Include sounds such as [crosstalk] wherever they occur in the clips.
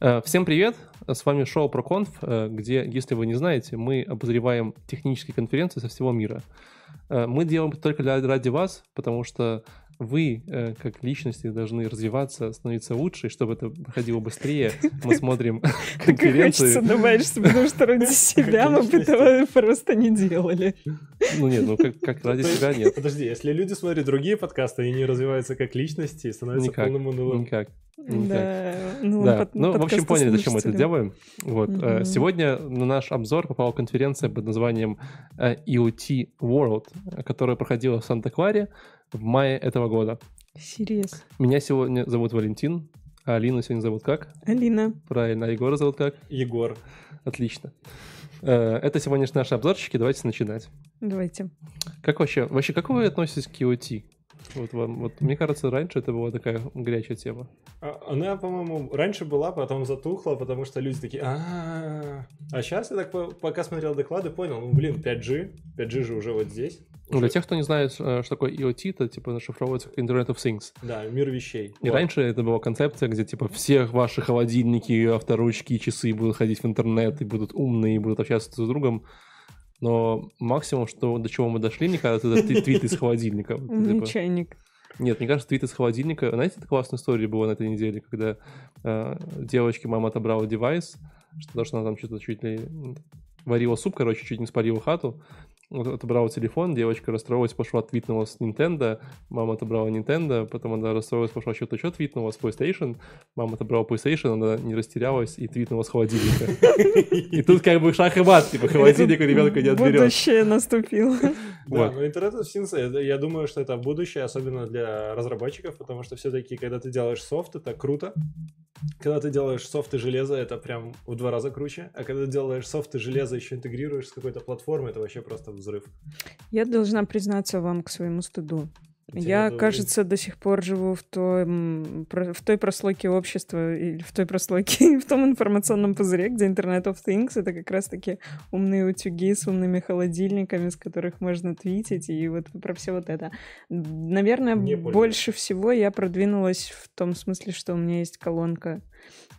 Э, Всем привет! С вами шоу ProConf, э, где, если вы не знаете, мы обозреваем технические конференции со всего мира. Э, Мы делаем это только для- ради вас, потому что вы, э, как личности, должны развиваться, становиться лучше, чтобы это проходило быстрее, мы смотрим Так и хочется конференции. добавить, потому что ради себя мы бы этого просто не делали. Ну нет, ну как, ради себя нет. Подожди, если люди смотрят другие подкасты, они не развиваются как личности и становятся полным унылым. Никак. Да, ну, Да, под- ну, в общем, поняли, зачем мы это делаем. Вот. э. Сегодня на наш обзор попала конференция под названием э, EOT World, которая проходила в Санта-Кларе в мае этого года. Сириес. Меня сегодня зовут Валентин, а Алину сегодня зовут как? Алина. Правильно, а Егора зовут как? Егор. Отлично. Э, Это сегодняшние наши обзорчики, давайте начинать. Давайте. Как вообще, вообще, как вы относитесь к EOT? Вот вам, вот мне кажется, раньше это была такая горячая тема. А- Она, по-моему, раньше была, потом затухла, потому что люди такие, а А сейчас я так по- пока смотрел доклады, понял, ну, блин, 5G, 5G же уже вот здесь. Ну, для тех, кто не знает, э, что такое EOT, это типа зашифровывается как Internet of Things. Да, мир вещей. И Вот. раньше это была концепция, где типа все ваши холодильники, авторучки часы будут ходить в интернет и будут умные, и будут общаться друг с другом. Но максимум, что до чего мы дошли, мне кажется, это твит из холодильника. Умный [laughs] типа. чайник. Нет, мне кажется, твит из холодильника. Знаете, это классная история была на этой неделе, когда э, девочке мама отобрала девайс, что, что она там что-то чуть ли варила суп, короче, чуть не спалила хату. Отобрала телефон, девочка расстроилась, пошла твитнула с Nintendo, мама отобрала Nintendo, потом она расстроилась, пошла что-то еще твитнула с PlayStation, мама отобрала PlayStation, она не растерялась и твитнула с холодильника. И тут как бы шах и мат, типа [laughs] холодильник у ребенка не отберешь. Будущее наступило. Да, но интернет of Things, я думаю, что это будущее, особенно для разработчиков, потому что все-таки, когда ты делаешь софт, это круто. Когда ты делаешь софт и железо, это прям в два раза круче. А когда ты делаешь софт и железо, еще интегрируешь с какой-то платформой, это вообще просто взрыв. Я должна признаться вам к своему стыду. Я, кажется, до сих пор живу в, том, про- в той прослойке общества или в той прослойке, [laughs] в том информационном пузыре, где Internet of Things — это как раз-таки умные утюги с умными холодильниками, с которых можно твитить, и вот про все вот это. Наверное, Не больше всего я продвинулась в том смысле, что у меня есть колонка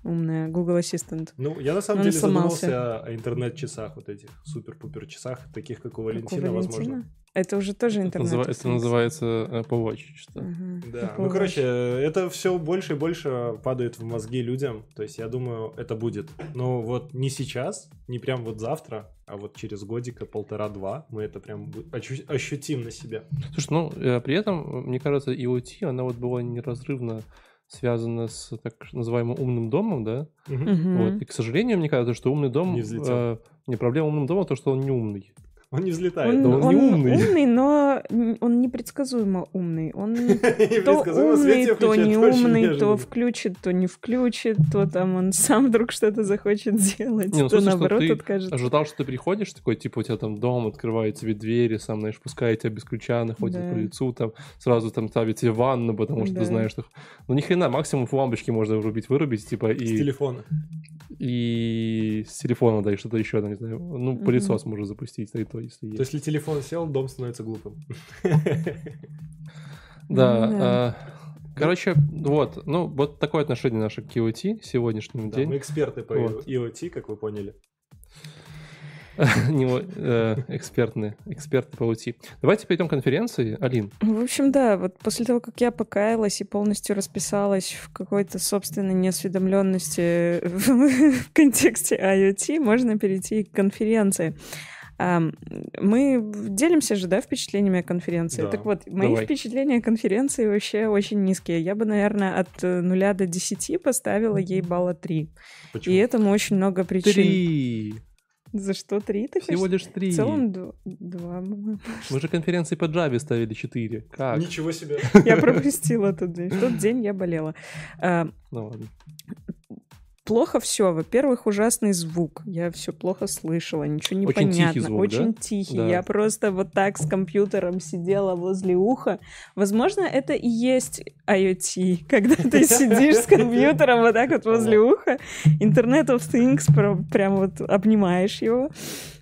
умная, Google Assistant. Ну, я на самом Он деле сломался. задумался о интернет-часах, вот этих супер-пупер часах, таких, как у Как у Валентина, возможно. Это уже тоже Это, Internet называ- это называется Apple Watch, что. Ага, Да, Apple ну, Watch. короче, это все больше и больше падает в мозги людям. То есть я думаю, это будет. Но вот не сейчас, не прям вот завтра, а вот через годика, полтора-два мы это прям ощу- ощутим на себе. Слушай, ну, э, при этом, мне кажется, IoT, она вот была неразрывно связана с так называемым умным домом, да? Мгм. Вот. И, к сожалению, мне кажется, что умный дом... Не взлетел. э, не проблема умным домом, то, что он не умный. Он не взлетает. Он, он он не умный. умный, но он непредсказуемо умный. Он [laughs] то умный, то не умный, то включит, то не включит, то там он сам вдруг что-то захочет делать, Не, ну, то наоборот ты откажется. Ожидал, что ты приходишь, такой, типа, у тебя там дом, открывает тебе двери, сам, знаешь, пускает тебя без ключа, находит по лицу, там, сразу там ставит тебе ванну, потому что ты знаешь, что... Ну, ни хрена, максимум лампочки можно врубить, вырубить, типа, С и, телефона. и с телефона, да, и что-то еще, не знаю, ну, пылесос можно запустить, и то, если есть. То есть, если телефон сел, дом становится глупым. [laughs] Да. Ну а, Короче, вот, ну, вот такое отношение наше к IoT сегодняшнему Да, день. мы эксперты по Вот. IoT, как вы поняли. [laughs] Не, э, экспертные, эксперты по IoT. Давайте перейдем к конференции. Алин, В общем, да, вот после того, как я покаялась и полностью расписалась в какой-то собственной неосведомленности [laughs] в контексте IoT, можно перейти к конференции. Мы делимся же, да, впечатлениями о конференции. Да. Так вот, мои Давай. впечатления о конференции вообще очень низкие. Я бы, наверное, от э, нуля до десяти поставила ей балла три. И Почему? этому очень много причин. три. За что три? Ты Всего хочешь? лишь три. В целом два. Мы же конференции по Java ставили четыре. Как? Ничего себе. Я пропустила тот день. В тот день я болела. Ну ладно. Плохо все. Во-первых, ужасный звук. Я все плохо слышала, ничего не Очень тихий понятно. звук, Очень да? тихий. Да. Я просто вот так с компьютером сидела возле уха. Возможно, это и есть IoT, [laughs] когда ты [laughs] сидишь с компьютером вот так вот возле уха, Internet of Things, прям вот обнимаешь его.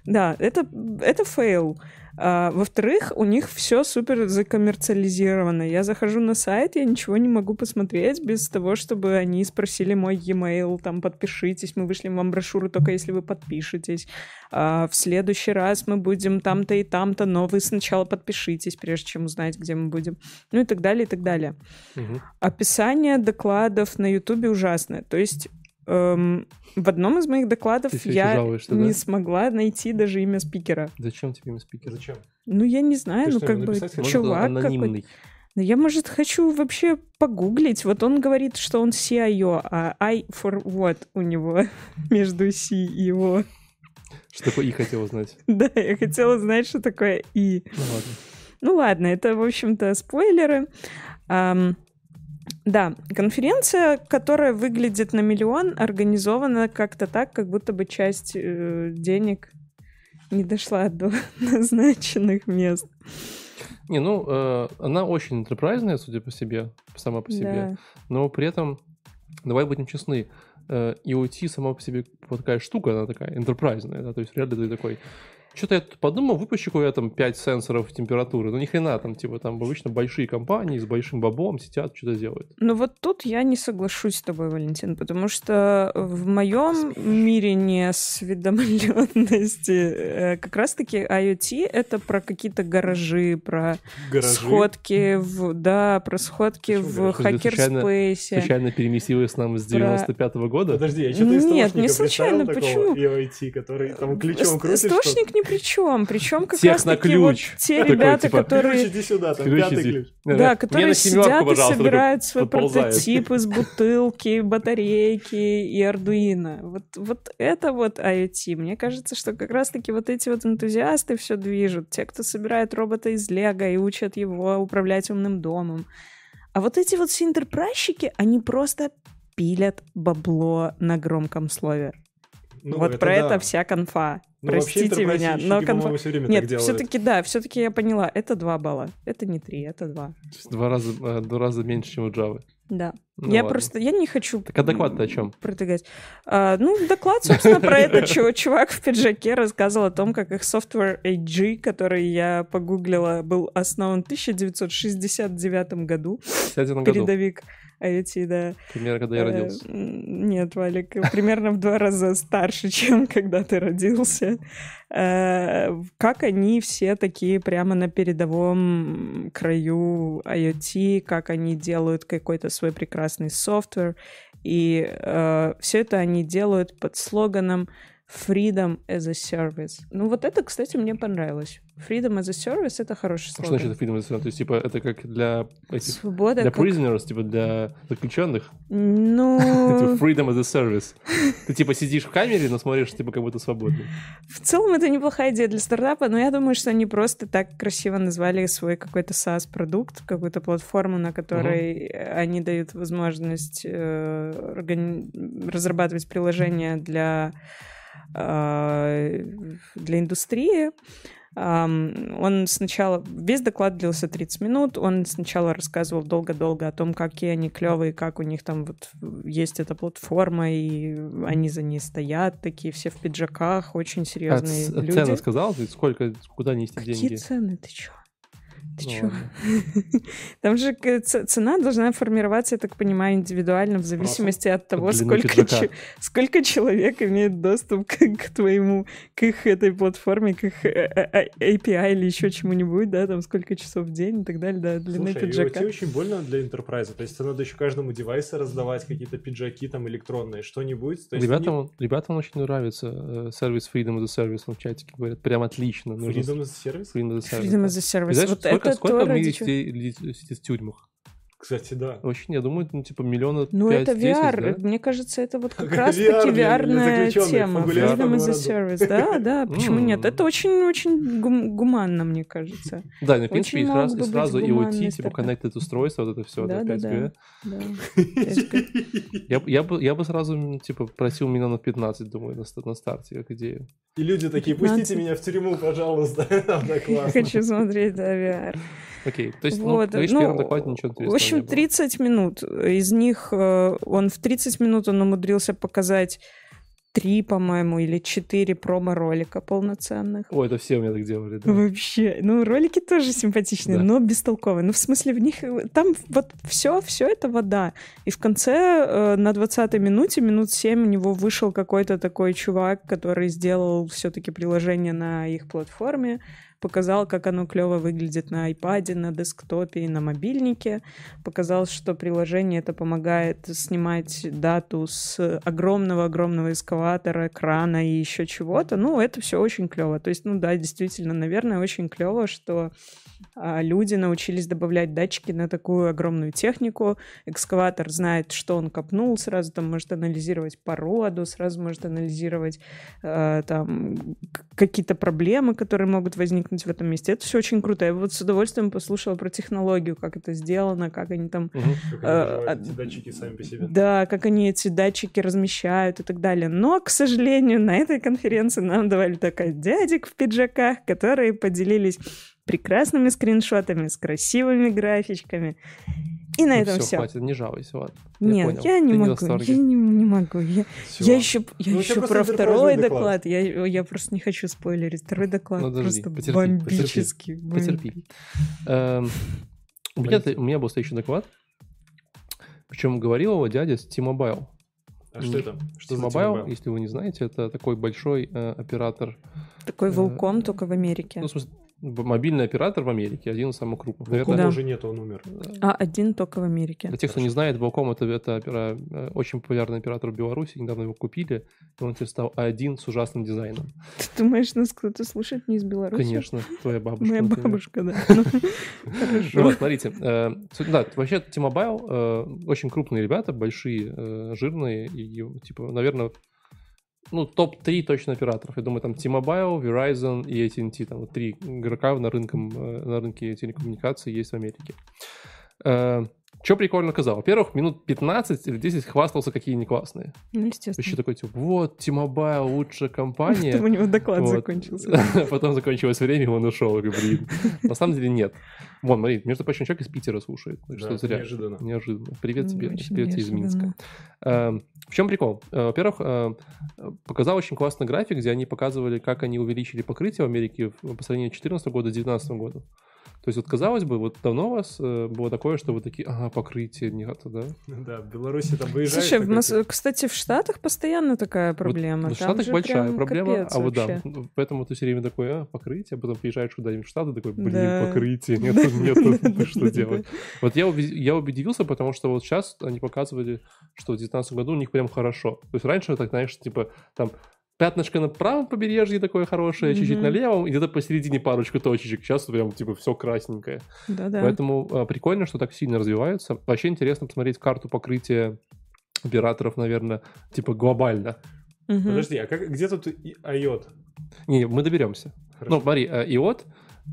Да, это, это fail. А, во-вторых, у них все супер закоммерциализировано. Я захожу на сайт, я ничего не могу посмотреть без того, чтобы они спросили мой e-mail, там, подпишитесь, мы вышлем вам брошюру только если вы подпишетесь. А, в следующий раз мы будем там-то и там-то, но вы сначала подпишитесь, прежде чем узнать, где мы будем. Ну и так далее, и так далее. Мгм. Описание докладов на Ютубе ужасное. То есть эм, в одном из моих докладов я жалуешься, не да? смогла найти даже имя спикера. Зачем тебе имя спикера? Зачем? Ну, я не знаю, Ты ну, что, как бы, чувак. Ну, я, может, хочу вообще погуглить. Вот он говорит, что он CIO, а I for what у него [laughs] между C и O. Что такое и хотел знать. [laughs] Да, я хотела знать, что такое И. Ну ладно. Ну ладно, это, в общем-то, спойлеры. Ам, да, конференция, которая выглядит на миллион, организована как-то так, как будто бы часть э, денег не дошла до [laughs] назначенных мест. Не, ну, э, она очень интерпрайзная, судя по себе, сама по себе. Да. Но при этом, давай будем честны, э, IoT сама по себе вот такая штука, она такая интерпрайзная, да, то есть реально ты такой, что-то я тут подумал, выпущу я там 5 сенсоров температуры, ну ни хрена там, типа там обычно большие компании с большим баблом сидят, что-то делают. Ну вот тут я не соглашусь с тобой, Валентин, потому что в моем мире неосведомленности э, как раз-таки IoT — это про какие-то гаражи, про Гаражи. сходки, в, да, про сходки Почему в ты случайно- хакерспейсе. Случайно переместилась нам с Про- 95-го года? Подожди, я что-то из Нет, не случайно, почему? EOIT, который там ключом С- крутит Стошник ни при чем. Причем как Тех раз на таки вот ключ. те Такой, ребята, типа, которые... Ключ, иди сюда, там Ключ пятый иди. ключ. Да, Мне которые на семерку, сидят и собирают свой подползает. прототип из бутылки, батарейки и Arduino. Вот, вот это вот IoT. Мне кажется, что как раз-таки вот эти вот энтузиасты все движут. Те, кто собирает робота из Лего и учат его управлять умным домом. А вот эти вот все интерпрайщики, они просто пилят бабло на громком слове. Ну, вот про это да. вся конфа. Ну, вообще Простите меня, но конфа... всё время Нет, все-таки да, все-таки я поняла. Это два балла. Это не три, это два. То есть Два раза, э, два раза меньше, чем у Java. Да. Ну я ладно. просто, я не хочу... Так а доклад-то о чем? Протягать. А, ну, доклад, собственно, про это чу- [laughs] чувак в пиджаке рассказывал о том, как их софтвер AG, который я погуглила, был основан в 1969 году. 51 году, [laughs] IoT, да. примерно, когда я Э, родился. Нет, Валик, [laughs] примерно в два раза старше, [laughs] чем когда ты родился. Э, Как они все такие прямо на передовом краю IoT, как они делают какой-то свой прекрасный софтвер. И все это они делают под слоганом Freedom as a Service. Ну вот это, кстати, мне понравилось. Freedom as a Service — это хороший Что слоган. значит freedom of the- То есть, типа, это как для этих... Свобода Для как... prisoners, типа, для заключенных. Ну... [laughs] Типа, freedom as a service. Ты, типа, сидишь в камере, но смотришь, типа, как будто свободный. В целом это неплохая идея для стартапа, но я думаю, что они просто так красиво назвали свой какой-то SaaS-продукт, какую-то платформу, на которой они дают возможность э, органи- разрабатывать приложения для, для индустрии. Он сначала, весь доклад длился 30 минут, он сначала рассказывал долго-долго о том, какие они клевые, как у них там вот есть эта платформа, и они за ней стоят, такие все в пиджаках, очень А серьезные ц- люди. цены сказал? Ты сколько, куда нести Какие деньги? цены? Ты чё? Ты Ну чё? [laughs] Там же ц- цена должна формироваться, я так понимаю, индивидуально в зависимости от того, сколько, че- сколько человек имеет доступ к, к твоему, к их этой платформе, к их э, э, э, API или еще чему-нибудь, да, там сколько часов в день и так далее, да, длины Слушай, пиджака. IoT очень больно для enterprise. То есть тебе надо еще каждому девайсу раздавать какие-то пиджаки там электронные, что-нибудь. Ребятам, не- он- ребятам очень нравится э, сервис Freedom as a Service. Он в чатике говорят, прям отлично. Freedom as a Service? Freedom as a Service. Freedom as a service. Знаешь, вот сколько, это сколько сидит, ли- сидит в тюрьмах? Кстати, да. Очень, я думаю, ну, типа миллиона Ну, это 5-10, VR. да? Мне кажется, это вот как [laughs] раз-таки VR-ная тема. Freedom as a service. Да, [laughs] да, почему нет? Это очень-очень гум- гуманно, мне кажется. Да, ну, в принципе, и сразу, IoT, типа connected устройство, вот это все, да, Да, да, 5G. да. Да. [laughs] Я, бы, я бы сразу, типа, просил миллионов 15, думаю, на, ста- на старте, как идею. И люди такие, 15. пустите меня в тюрьму, пожалуйста. Хочу смотреть, да, VR. Окей, то есть, Вот, ну, видишь, в ну, первом докладе ничего интересного В общем, не было. 30 минут. Из них э, он в 30 минут он умудрился показать три, по-моему, или четыре промо-ролика полноценных. О, это все у меня так делали, да. Вообще, ну ролики тоже симпатичные, Да. но бестолковые. Ну в смысле в них э, там вот все, все это вода. И в конце э, на 20-й минуте, минут 7 у него вышел какой-то такой чувак, который сделал все-таки приложение на их платформе, показал, как оно клево выглядит на iPad, на десктопе и на мобильнике, показал, что приложение это помогает снимать дату с огромного-огромного эскалатора, крана и еще чего-то. Ну, это все очень клево. То есть, ну да, действительно, наверное, очень клево, что люди научились добавлять датчики на такую огромную технику. Экскаватор знает, что он копнул, сразу там может анализировать породу, сразу может анализировать э, там какие-то проблемы, которые могут возникнуть в этом месте. Это все очень круто. Я вот с удовольствием послушала про технологию, как это сделано, как они там Мгм. Как Э, они а- эти датчики сами по себе. да, как они эти датчики размещают и так далее. Но, к сожалению, на этой конференции нам давали только дядек в пиджаках, которые поделились прекрасными скриншотами с красивыми графичками. И на Ну этом все. хватит, не жалуйся, ладно. Нет, понял. я не Ты могу, я не, не могу. Я, Всё. я еще, я Ну, еще про второй доклад. доклад. Я, я просто не хочу спойлерить. Второй доклад Ну, подожди, просто потерпи, бомбический. Потерпи. Эм, У меня, у меня был следующий доклад. Причем говорил его дядя с T-Mobile. А что это? Что T-Mobile, T-Mobile? если вы не знаете, это такой большой э, оператор. Такой Э, волком только в Америке. Ну, в смысле, мобильный оператор в Америке, один из самых крупных. Волкова Да. уже нет, он умер. А один только в Америке. Для тех, кто не знает, Волком это, это опера- э, очень популярный оператор в Беларуси. Недавно его купили, и он теперь стал А1 с ужасным дизайном. Ты думаешь, нас кто-то слушает не из Беларуси? Конечно, твоя бабушка. Моя например. бабушка, да. [laughs] Ну, Хорошо. вот, смотрите. э, Да, вообще T-Mobile э, очень крупные ребята, большие, жирные, и, типа, наверное, ну, топ-3 точно операторов. Я думаю, там T-Mobile, Verizon и AT&T. Там вот три игрока на, рынком, э, на рынке телекоммуникаций есть в Америке. Что прикольно сказал? Во-первых, минут 15 или 10 хвастался, какие они классные. Ну, Вообще естественно. такой, типа, вот, T-Mobile лучшая компания. Потом у него доклад Вот. закончился. [laughs] Потом закончилось время, и он ушел. Говорю, блин. На самом деле нет. Вон, смотри, между прочим, человек из Питера слушает. Так что Да, зря. неожиданно. Неожиданно. Привет тебе. Очень Привет тебе из Минска. Эм, В чем прикол? Э, Во-первых, э, показал очень классный график, где они показывали, как они увеличили покрытие в Америке по сравнению с 2014 года с 2019 года. То есть вот казалось бы, вот давно у вас э, было такое, что вы такие, ага, покрытие нет, да? Да, в Беларуси там выезжаешь. Слушай, Мос- ты- кстати, в Штатах постоянно такая проблема. Вот в Штатах большая прям проблема, капец а вот да, вообще. ну, поэтому ты все время такой, а, покрытие, а потом приезжаешь куда-нибудь в Штаты, такой, блин, Да. покрытие, [laughs] нет, нет, ну что делать? Вот я, я удивился, потому что вот сейчас они показывали, что в 2019 году у них прям хорошо. То есть раньше, так знаешь, типа там пятнышко на правом побережье такое хорошее, чуть-чуть Мгм. на левом, и где-то посередине парочку точечек. Сейчас прям типа все красненькое. Да-да. Поэтому а, прикольно, что так сильно развиваются. Вообще интересно посмотреть карту покрытия операторов, наверное, типа глобально. Мгм. Подожди, а как, где тут IOT? Не, мы доберемся. Хорошо. Ну, смотри, э, IOT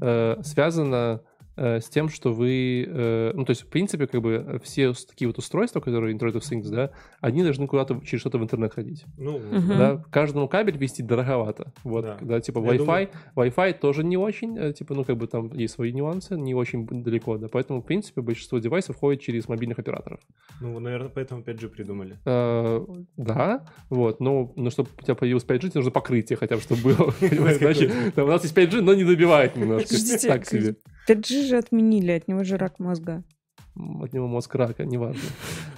э, связано э, с тем, что вы... э, ну, то есть, в принципе, как бы все такие вот устройства, которые Internet of Things, да, они должны куда-то через что-то в интернет ходить. Ну, Мгм. Да, каждому кабель вести дороговато. Вот, Да. да, типа Я Wi-Fi. Wi-Fi тоже не очень, э, типа, ну, как бы там есть свои нюансы, не очень далеко, да. Поэтому, в принципе, большинство девайсов ходит через мобильных операторов. ну, наверное, поэтому 5G придумали. Э, да, вот, но, но чтобы у тебя появилось 5G, тебе нужно покрытие хотя бы, чтобы было. [laughs] Да, у нас есть 5G, но не добивает немножко. Подождите, Так себе. 5G же отменили, от него же рак мозга. От него мозг рака, неважно.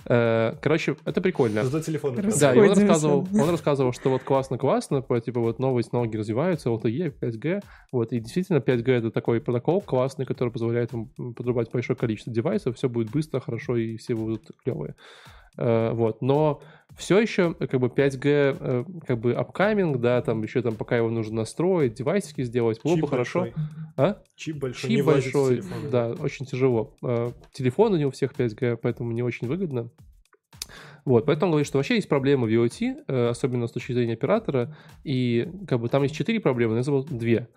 Э, Короче, это прикольно. Зато телефон. Да, и он рассказывал, он рассказывал, что вот классно-классно, по- типа вот новые технологии развиваются, LTE, 5G, вот, и действительно 5G это такой протокол классный, который позволяет вам подрубать большое количество девайсов, все будет быстро, хорошо, и все будут клевые. Э, Вот, но все еще как бы 5G э, как бы upcoming, да, там еще там пока его нужно настроить, девайсики сделать, было Чип бы хорошо. большой. А? Чип большой. не Чип в большой, телефон. да, очень тяжело. Э, Телефоны не у всех 5G, поэтому не очень выгодно. Вот, поэтому он говорит, что вообще есть проблемы в IoT, э, особенно с точки зрения оператора, и как бы там есть четыре проблемы, но я назвал две.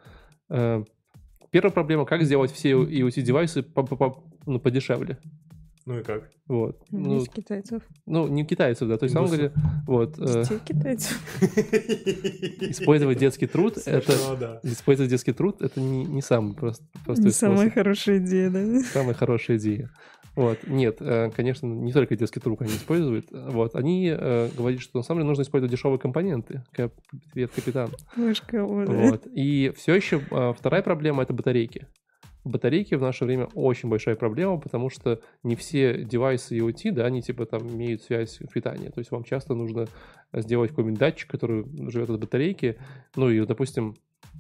Э, Первая проблема, как сделать все IoT-девайсы по- по- по- ну, подешевле. Ну и как? Вот. Ну, Есть китайцев. ну, не китайцев, да. То есть, на самом деле, вот, э, Детей китайцев. [laughs] использовать детский труд, это... Да. Использовать детский труд, это не, не самый прост, простой Не способ. самая хорошая идея, да? Самая хорошая идея. Вот, нет, э, конечно, не только детский труп они используют. Вот, они э, говорят, что на самом деле нужно использовать дешевые компоненты. Кап- Привет, капитан. Мышка, вот. Вот. И все еще э, вторая проблема — это батарейки. Батарейки в наше время очень большая проблема, потому что не все девайсы IoT, да, они типа там имеют связь питания. То есть вам часто нужно сделать какой-нибудь датчик, который живет от батарейки. Ну и, допустим,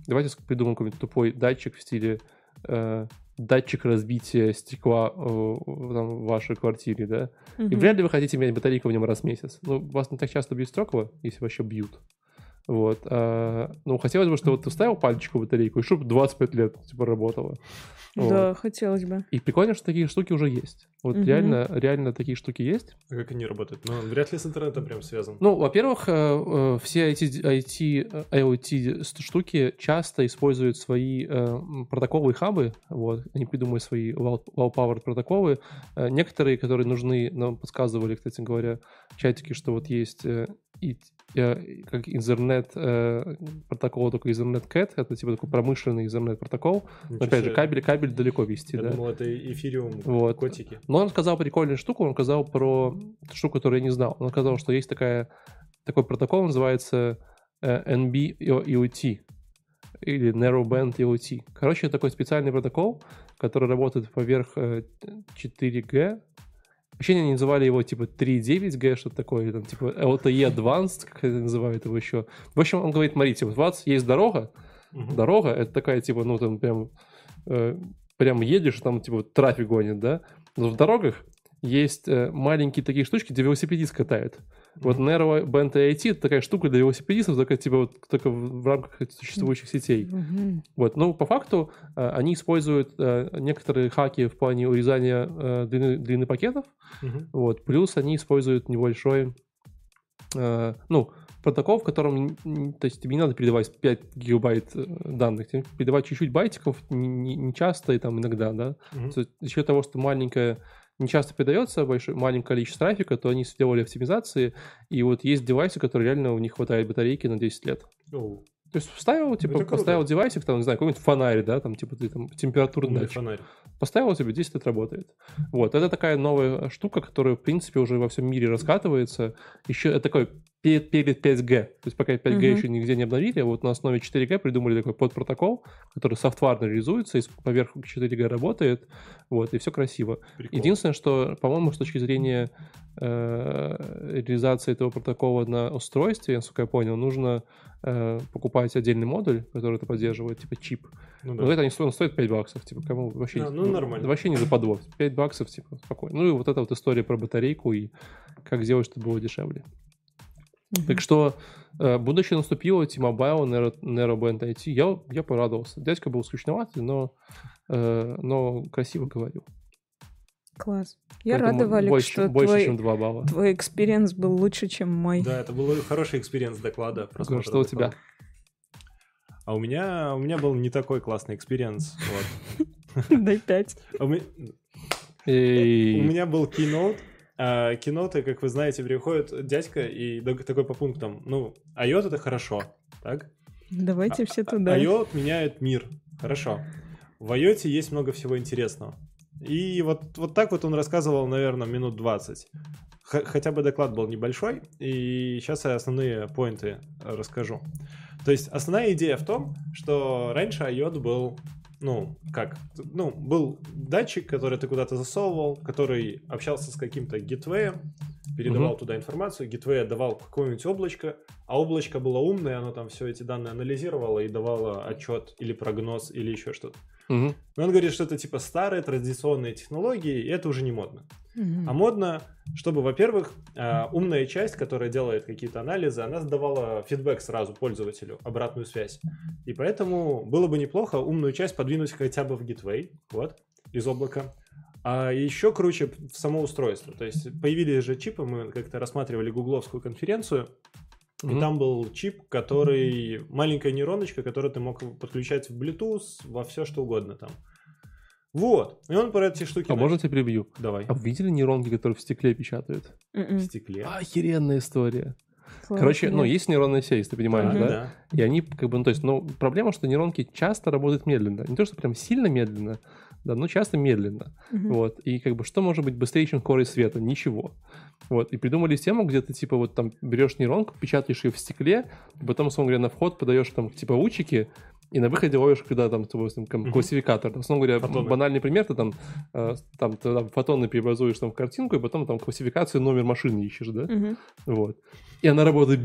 давайте придумаем какой-нибудь тупой датчик в стиле э, датчик разбития стекла э, в там, в вашей квартире, да. И Мгм. вряд ли вы хотите менять батарейку в нем раз в месяц. Ну, вас не так часто бьют стекла, если вообще бьют. Вот. а, ну, хотелось бы, чтобы вот ты вставил пальчик в батарейку, и чтобы 25 лет типа работало. Вот. Да, хотелось бы. И прикольно, что такие штуки уже есть. Вот Мгм. реально, реально такие штуки есть. А как они работают? Ну, вряд ли с интернетом прям связан. Ну, во-первых, э, э, все эти IT, э, IoT ст- штуки часто используют свои э, протоколы и хабы, вот, они придумывают свои low- low-powered протоколы. Э, Некоторые, которые нужны, нам подсказывали, кстати говоря, чатики, что вот есть э, и- э, как Ethernet э, протокол, только Ethernet CAT, это типа такой промышленный Ethernet протокол. Ничего опять же, кабель, кабель далеко вести, Я да. думал, это эфириум, Вот. котики. Но он сказал прикольную штуку, он сказал про штуку, которую я не знал. Он сказал, что есть такая, такой протокол, называется э, NB EOT или Narrowband EOT. Короче, это такой специальный протокол, который работает поверх э, 4G. Вообще они называли его типа 3.9G, что-то такое, или там типа LTE Advanced, как это называют его еще. В общем, он говорит, смотрите, вот у вас есть дорога, Мгм. дорога, это такая, типа, ну, там прям, э, прям едешь, там, типа, трафик гонит, да? Но в дорогах есть э, маленькие такие штучки, где велосипедист катает. Вот Narrow Band AIT это такая штука для велосипедистов, только, типа, вот, только в, рамках существующих сетей. Мгм. Вот, но по факту э, они используют э, некоторые хаки в плане урезания э, длины, длины пакетов, Мгм. вот, плюс они используют небольшой, ну, протокол, в котором, то есть тебе не надо передавать 5 гигабайт данных, тебе передавать чуть-чуть байтиков, не, не- часто и там иногда, да. Есть За счет того, что маленькая не часто передается большое, маленькое количество трафика, то они сделали оптимизации, и вот есть девайсы, которые реально у них хватает батарейки на 10 лет. Ну, То есть вставил, типа, поставил девайсик, там, не знаю, какой-нибудь фонарь, да, там, типа, ты там температурный датчик. фонарь. Поставил тебе, 10 лет работает. Вот, это такая новая штука, которая, в принципе, уже во всем мире раскатывается. Еще это такой перед, перед 5G. То есть пока 5G Мгм. еще нигде не обновили, а вот на основе 4G придумали такой подпротокол, который софтварно реализуется, и поверх 4G работает, вот, и все красиво. Прикол. Единственное, что, по-моему, с точки зрения э, реализации этого протокола на устройстве, насколько я понял, нужно э, покупать отдельный модуль, который это поддерживает, типа чип. Ну да. Но это не стоит, он стоит 5 баксов, типа, кому вообще... А, ну, нормально. Вообще не западло. 5 баксов, типа, спокойно. Ну и вот эта вот история про батарейку и как сделать, чтобы было дешевле. Мгм. Так что э, будущее наступило, T-Mobile, Narrowband IoT. Я, я порадовался. Дядька был скучноватый, но, э, но красиво говорил. Класс. Я Поэтому рада, Валик, больше, что больше, твой, чем 2 балла. твой experience был лучше, чем мой. Да, это был хороший experience доклада. просмотра Что у тебя? доклада. А у меня, у меня был не такой классный experience. [laughs] Дай пять. У меня- Эй, У меня был keynote. А Keynote, как вы знаете, приходит дядька и такой по пунктам. Ну, IoT это хорошо, так? Давайте все туда. IoT меняет мир. Хорошо. В IoT есть много всего интересного. И вот, вот так вот он рассказывал, наверное, минут 20. Х- хотя бы доклад был небольшой, и сейчас я основные point ы расскажу. То есть основная идея в том, что раньше IOT был, ну, как, ну, был датчик, который ты куда-то засовывал, который общался с каким-то гитвеем, передавал Мгм. туда информацию, гитвей отдавал какое-нибудь облачко, а облачко было умное, оно там все эти данные анализировало и давало отчет или прогноз или еще что-то. мгм. Но он говорит, что это типа старые традиционные технологии, и это уже не модно. Мгм. А модно, чтобы, во-первых, а, умная часть, которая делает какие-то анализы, она сдавала фидбэк сразу пользователю, обратную связь. И поэтому было бы неплохо умную часть подвинуть хотя бы в Gateway, вот, из облака. А еще круче в само устройство. То есть появились же чипы, мы как-то рассматривали гугловскую конференцию, и Мгм. там был чип, который... Маленькая нейроночка, которую ты мог подключать в Bluetooth, во все что угодно там. Вот. И он про эти штуки... А начал- можно тебя перебью? Давай. А вы видели нейронки, которые в стекле печатают? В Мгм. стекле. Охеренная история. Класс, Короче, ну, есть нейронная сеть, ты понимаешь, Мгм. да? И они, как бы, ну, то есть, ну, проблема, что нейронки часто работают медленно. Не то, что прям сильно медленно, да, но часто медленно. Мгм. Вот. И как бы что может быть быстрее, чем скорость света? Ничего. Вот. И придумали систему, где ты типа вот там берешь нейронку, печатаешь ее в стекле, потом, условно говоря, на вход подаешь там типа лучики, и на выходе ловишь, когда там, допустим, ком- Мгм. классификатор. Условно говоря, Фотоны. банальный пример, ты там, э, там, ты там фотоны преобразуешь там в картинку, и потом там классификацию номер машины ищешь, да? Мгм. Вот. И она работает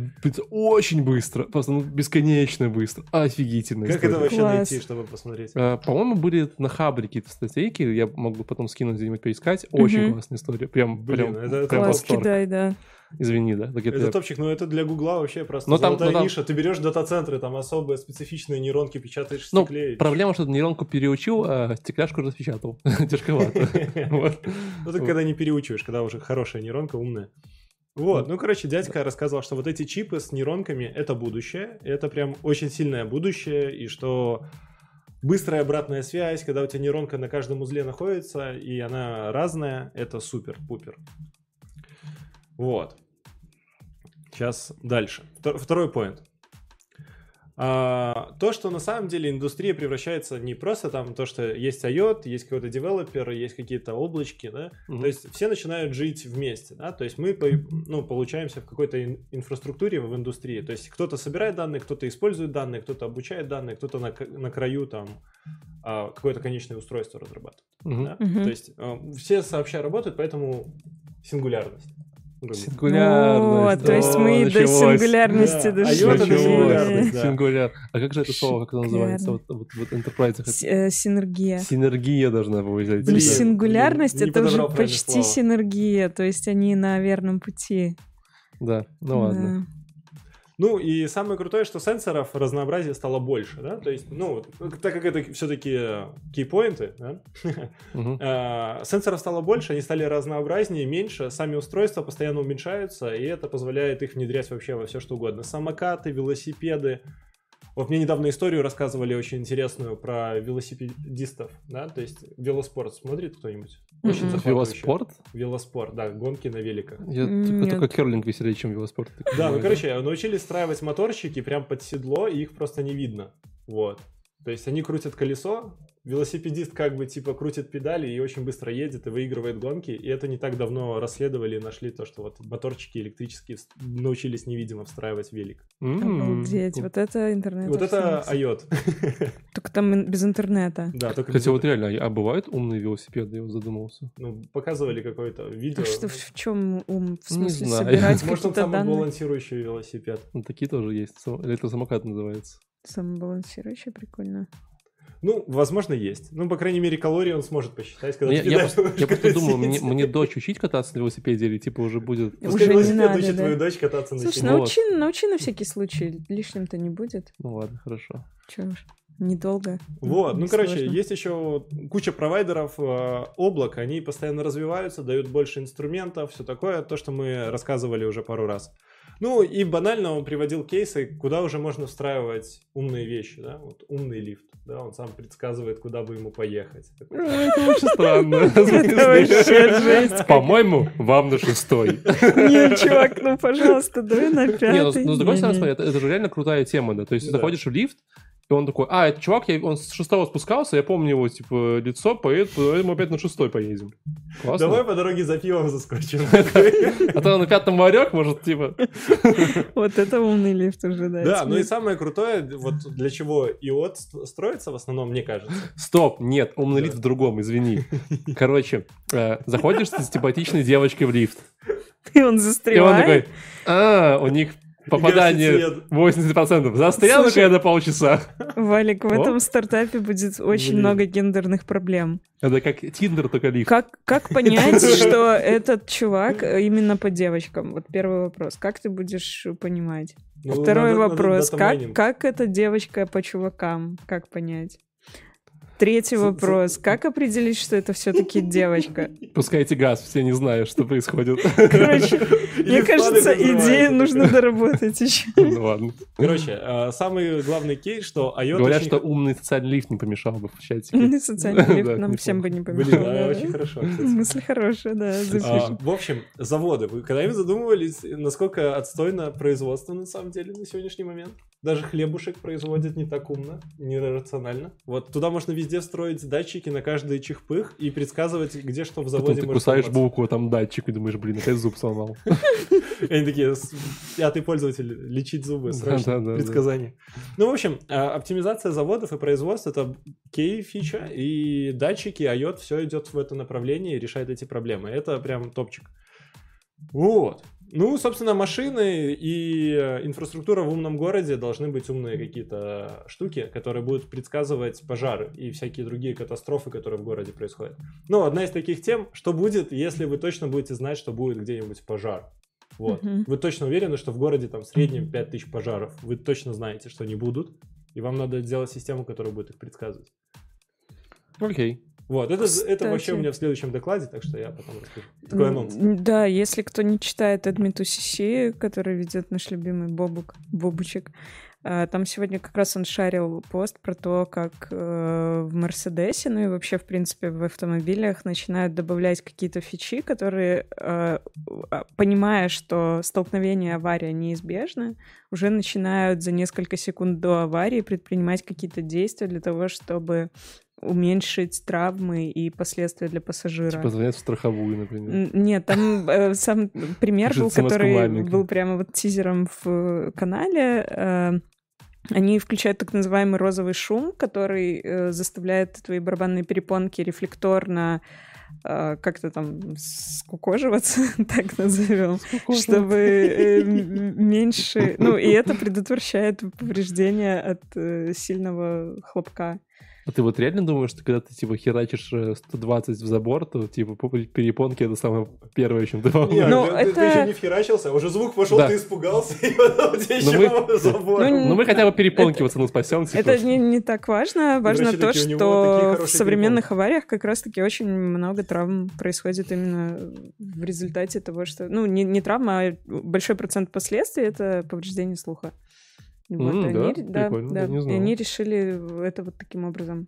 очень быстро, просто ну, бесконечно быстро. Офигительно. Как это вообще Класс. найти, чтобы посмотреть? Э, По-моему, были на Хабре какие-то статейки, я могу потом скинуть где-нибудь поискать. Очень Мгм. классная история. Прям, Блин, прям, это прям Класс, восторг. кидай, да. Извини, да? Так это Это топчик, но это для Гугла вообще просто Ну, там- золотая ну, там- ниша. Ты берешь дата-центры, там особые специфичные нейронки печатаешь в Ну, стекле. проблема, что нейронку переучил, а стекляшку распечатал. [laughs] Тяжковато. [laughs] Ну, ты когда не переучиваешь, когда уже хорошая нейронка, умная. Вот, ну, короче, дядька рассказывал, что вот эти чипы с нейронками — это будущее, это прям очень сильное будущее, и что быстрая обратная связь, когда у тебя нейронка на каждом узле находится, и она разная, это супер-пупер. Вот. Сейчас дальше. Втор- Второй поинт. А, то, что на самом деле индустрия превращается не просто там то, что есть IOT, есть какой-то девелопер, есть какие-то облачки, да, Мгм. то есть все начинают жить вместе, да, то есть мы ну, получаемся в какой-то ин- инфраструктуре в индустрии, то есть кто-то собирает данные, кто-то использует данные, кто-то обучает данные, кто-то на, на краю там а, какое-то конечное устройство разрабатывает. Мгм. да. Мгм. То есть а, все сообща работают, поэтому сингулярность. Ну. Сингулярность. Вот, то есть О, мы до сингулярности Да, дошли. а йота до Началось. сингулярности, да. Сингуляр. А как же это слово, как оно называется? Вот, вот, вот в enterprise. С- э, Синергия. Синергия должна. Ну, Блин, сингулярность не это уже почти слово. синергия, то есть они на верном пути. Да, ну ладно. Ну и самое крутое, что сенсоров разнообразия стало больше, да, то есть, ну, вот, так как это все-таки кейпоинты, да, Мгм. [laughs] э, сенсоров стало больше, они стали разнообразнее, меньше, сами устройства постоянно уменьшаются, и это позволяет их внедрять вообще во все что угодно. Самокаты, велосипеды. Вот мне недавно историю рассказывали очень интересную про велосипедистов, да, то есть велоспорт смотрит кто-нибудь? Очень захватывающе. Велоспорт? Велоспорт, да, гонки на великах. Я М, только, только керлинг веселее, чем велоспорт. Да, ну короче, научились встраивать моторчики прям под седло, и их просто не видно. Вот. То есть они крутят колесо, велосипедист как бы типа крутит педали и очень быстро едет и выигрывает гонки. И это не так давно расследовали и нашли то, что вот моторчики электрические научились невидимо встраивать в велик. Обалдеть, вот это интернет. вот это IOT. [laughs] Только там без интернета. да, только Кстати, вот реально, а бывают умные велосипеды? Я вот задумался. ну, показывали какое-то видео. Что, в чем ум? В смысле, собирать [laughs] Может, он самый балансирующий велосипед. Ну, такие тоже есть. Сам- Электросамокат называется. Самобалансирующий, прикольно. Ну, возможно, есть. Ну, по крайней мере, калории он сможет посчитать, когда Я, ты я кидаешь просто, я просто [laughs] думаю, мне, мне дочь учить кататься на велосипеде или типа уже будет... Уже Пускай не велосипед надо, учит да. твою дочь кататься на Слушай, седле. Вот. научи, научи на всякий случай. Лишним-то не будет. Ну ладно, хорошо. Че уж. Недолго. Вот, ну, Не короче, сложно. есть еще куча провайдеров э, облак, они постоянно развиваются, дают больше инструментов, все такое, то, что мы рассказывали уже пару раз. Ну, и банально он приводил кейсы, куда уже можно встраивать умные вещи, да, вот умный лифт, да, он сам предсказывает, куда бы ему поехать. Такой, Это очень странно. Это вообще [laughs] [laughs] жесть. По-моему, вам на шестой. [laughs] Не, чувак, ну, пожалуйста, давай на Не, ну, пятый. ну, с другой стороны, это, же реально крутая тема, да. То есть ты заходишь в лифт, и он такой, а, это чувак, я, он с шестого спускался, я помню его, типа, лицо, поэт, поэтому опять на шестой поедем. Классно. Давай по дороге за пивом заскочим. [laughs] А то на пятом ларек, может, типа... [laughs] Вот это умный лифт уже, да. Да, ну и самое крутое, вот для чего ИОТ ст- строится в основном, мне кажется. Стоп, нет, умный лифт в другом, извини. [laughs] Короче, э, заходишь с симпатичной девочкой в лифт, И он и он застревает. такой, а, у них попадание Гасит 80%. Застрял Слушай, я на полчаса. Валик, в О. этом стартапе будет очень Блин. много гендерных проблем. Это как Тиндер, только лифт. Как, как [laughs] понять, что этот чувак именно по девочкам? Вот первый вопрос. Как ты будешь понимать? Ну, Второй надо- надо вопрос. Как, как эта девочка по чувакам? Как понять? Третий вопрос. Как определить, что это все-таки девочка? Пускайте газ, все не знают, что происходит. Короче, [laughs] мне кажется, идею нужно доработать еще. [laughs] Ну ладно. Короче, э, самый главный кейс, что IOT Говорят, что умный социальный лифт не помешал бы в чатике. Умный социальный [laughs] лифт нам всем бы не Блин, помешал. да, да. очень хорошо. Мысль хорошая, да, А, в общем, заводы. Вы когда-нибудь задумывались, насколько отстойно производство на самом деле на сегодняшний момент? Даже хлебушек производят не так умно, не рационально. Вот туда можно везде встроить датчики на каждый чихпых и предсказывать, где что в Потом заводе ты может кусаешь сломаться. булку, а там датчик, и думаешь, блин, опять зуб сломал. [laughs] Они такие, «С- пятый пользователь, лечить зубы, срочно, предсказание. Ну, в общем, а, оптимизация заводов и производства — это кей-фича, и датчики, IOT, все идет в это направление и решает эти проблемы. Это прям топчик. Вот. Ну, собственно, машины и э, инфраструктура в умном городе должны быть умные какие-то штуки, которые будут предсказывать пожары и всякие другие катастрофы, которые в городе происходят. Ну, одна из таких тем, что будет, если вы точно будете знать, что будет где-нибудь пожар. Вот. Мгм. Вы точно уверены, что в городе там в среднем 5000 пожаров. Вы точно знаете, что они будут. И вам надо сделать систему, которая будет их предсказывать. Окей. Вот, это, это вообще у меня в следующем докладе, так что я потом расскажу. Такой анонс. Да, если кто не читает to CC, который ведет наш любимый Бобук, Бобучек, а, там сегодня как раз он шарил пост про то, как э, в Мерседесе, ну и вообще, в принципе, в автомобилях начинают добавлять какие-то фичи, которые, э, а, понимая, что столкновение авария неизбежно, уже начинают за несколько секунд до аварии предпринимать какие-то действия для того, чтобы уменьшить травмы и последствия для пассажира. Типа звонят в страховую, например. Нет, там э, сам пример был, который был прямо вот тизером в э, канале. Э, Они включают так называемый розовый шум, который э, заставляет твои барабанные перепонки рефлекторно э, как-то там скукоживаться, [laughs] так назовем, чтобы э, меньше... Ну, и это предотвращает повреждения от э, сильного хлопка. А ты вот реально думаешь, что когда ты типа херачишь э, 120 в забор, то типа по- перепонки это самое первое, чем ты Не, волнуешь? Ну, ты, ты это- еще не вхерачился, а уже звук пошел, Да. ты испугался, [laughs] и потом тебе еще мы- забор. Ну, Ну мы хотя бы перепонки пацану спасем. типа. Это не, не так важно. Важно Врачи то, такие, «У него такие что в современных авариях как раз-таки очень много травм происходит именно в результате того, что... Ну, не, не травма, а большой процент последствий — это повреждение слуха. Вот, М, и да? они, да, Прикольно, да. я не И знал. они решили это вот таким образом.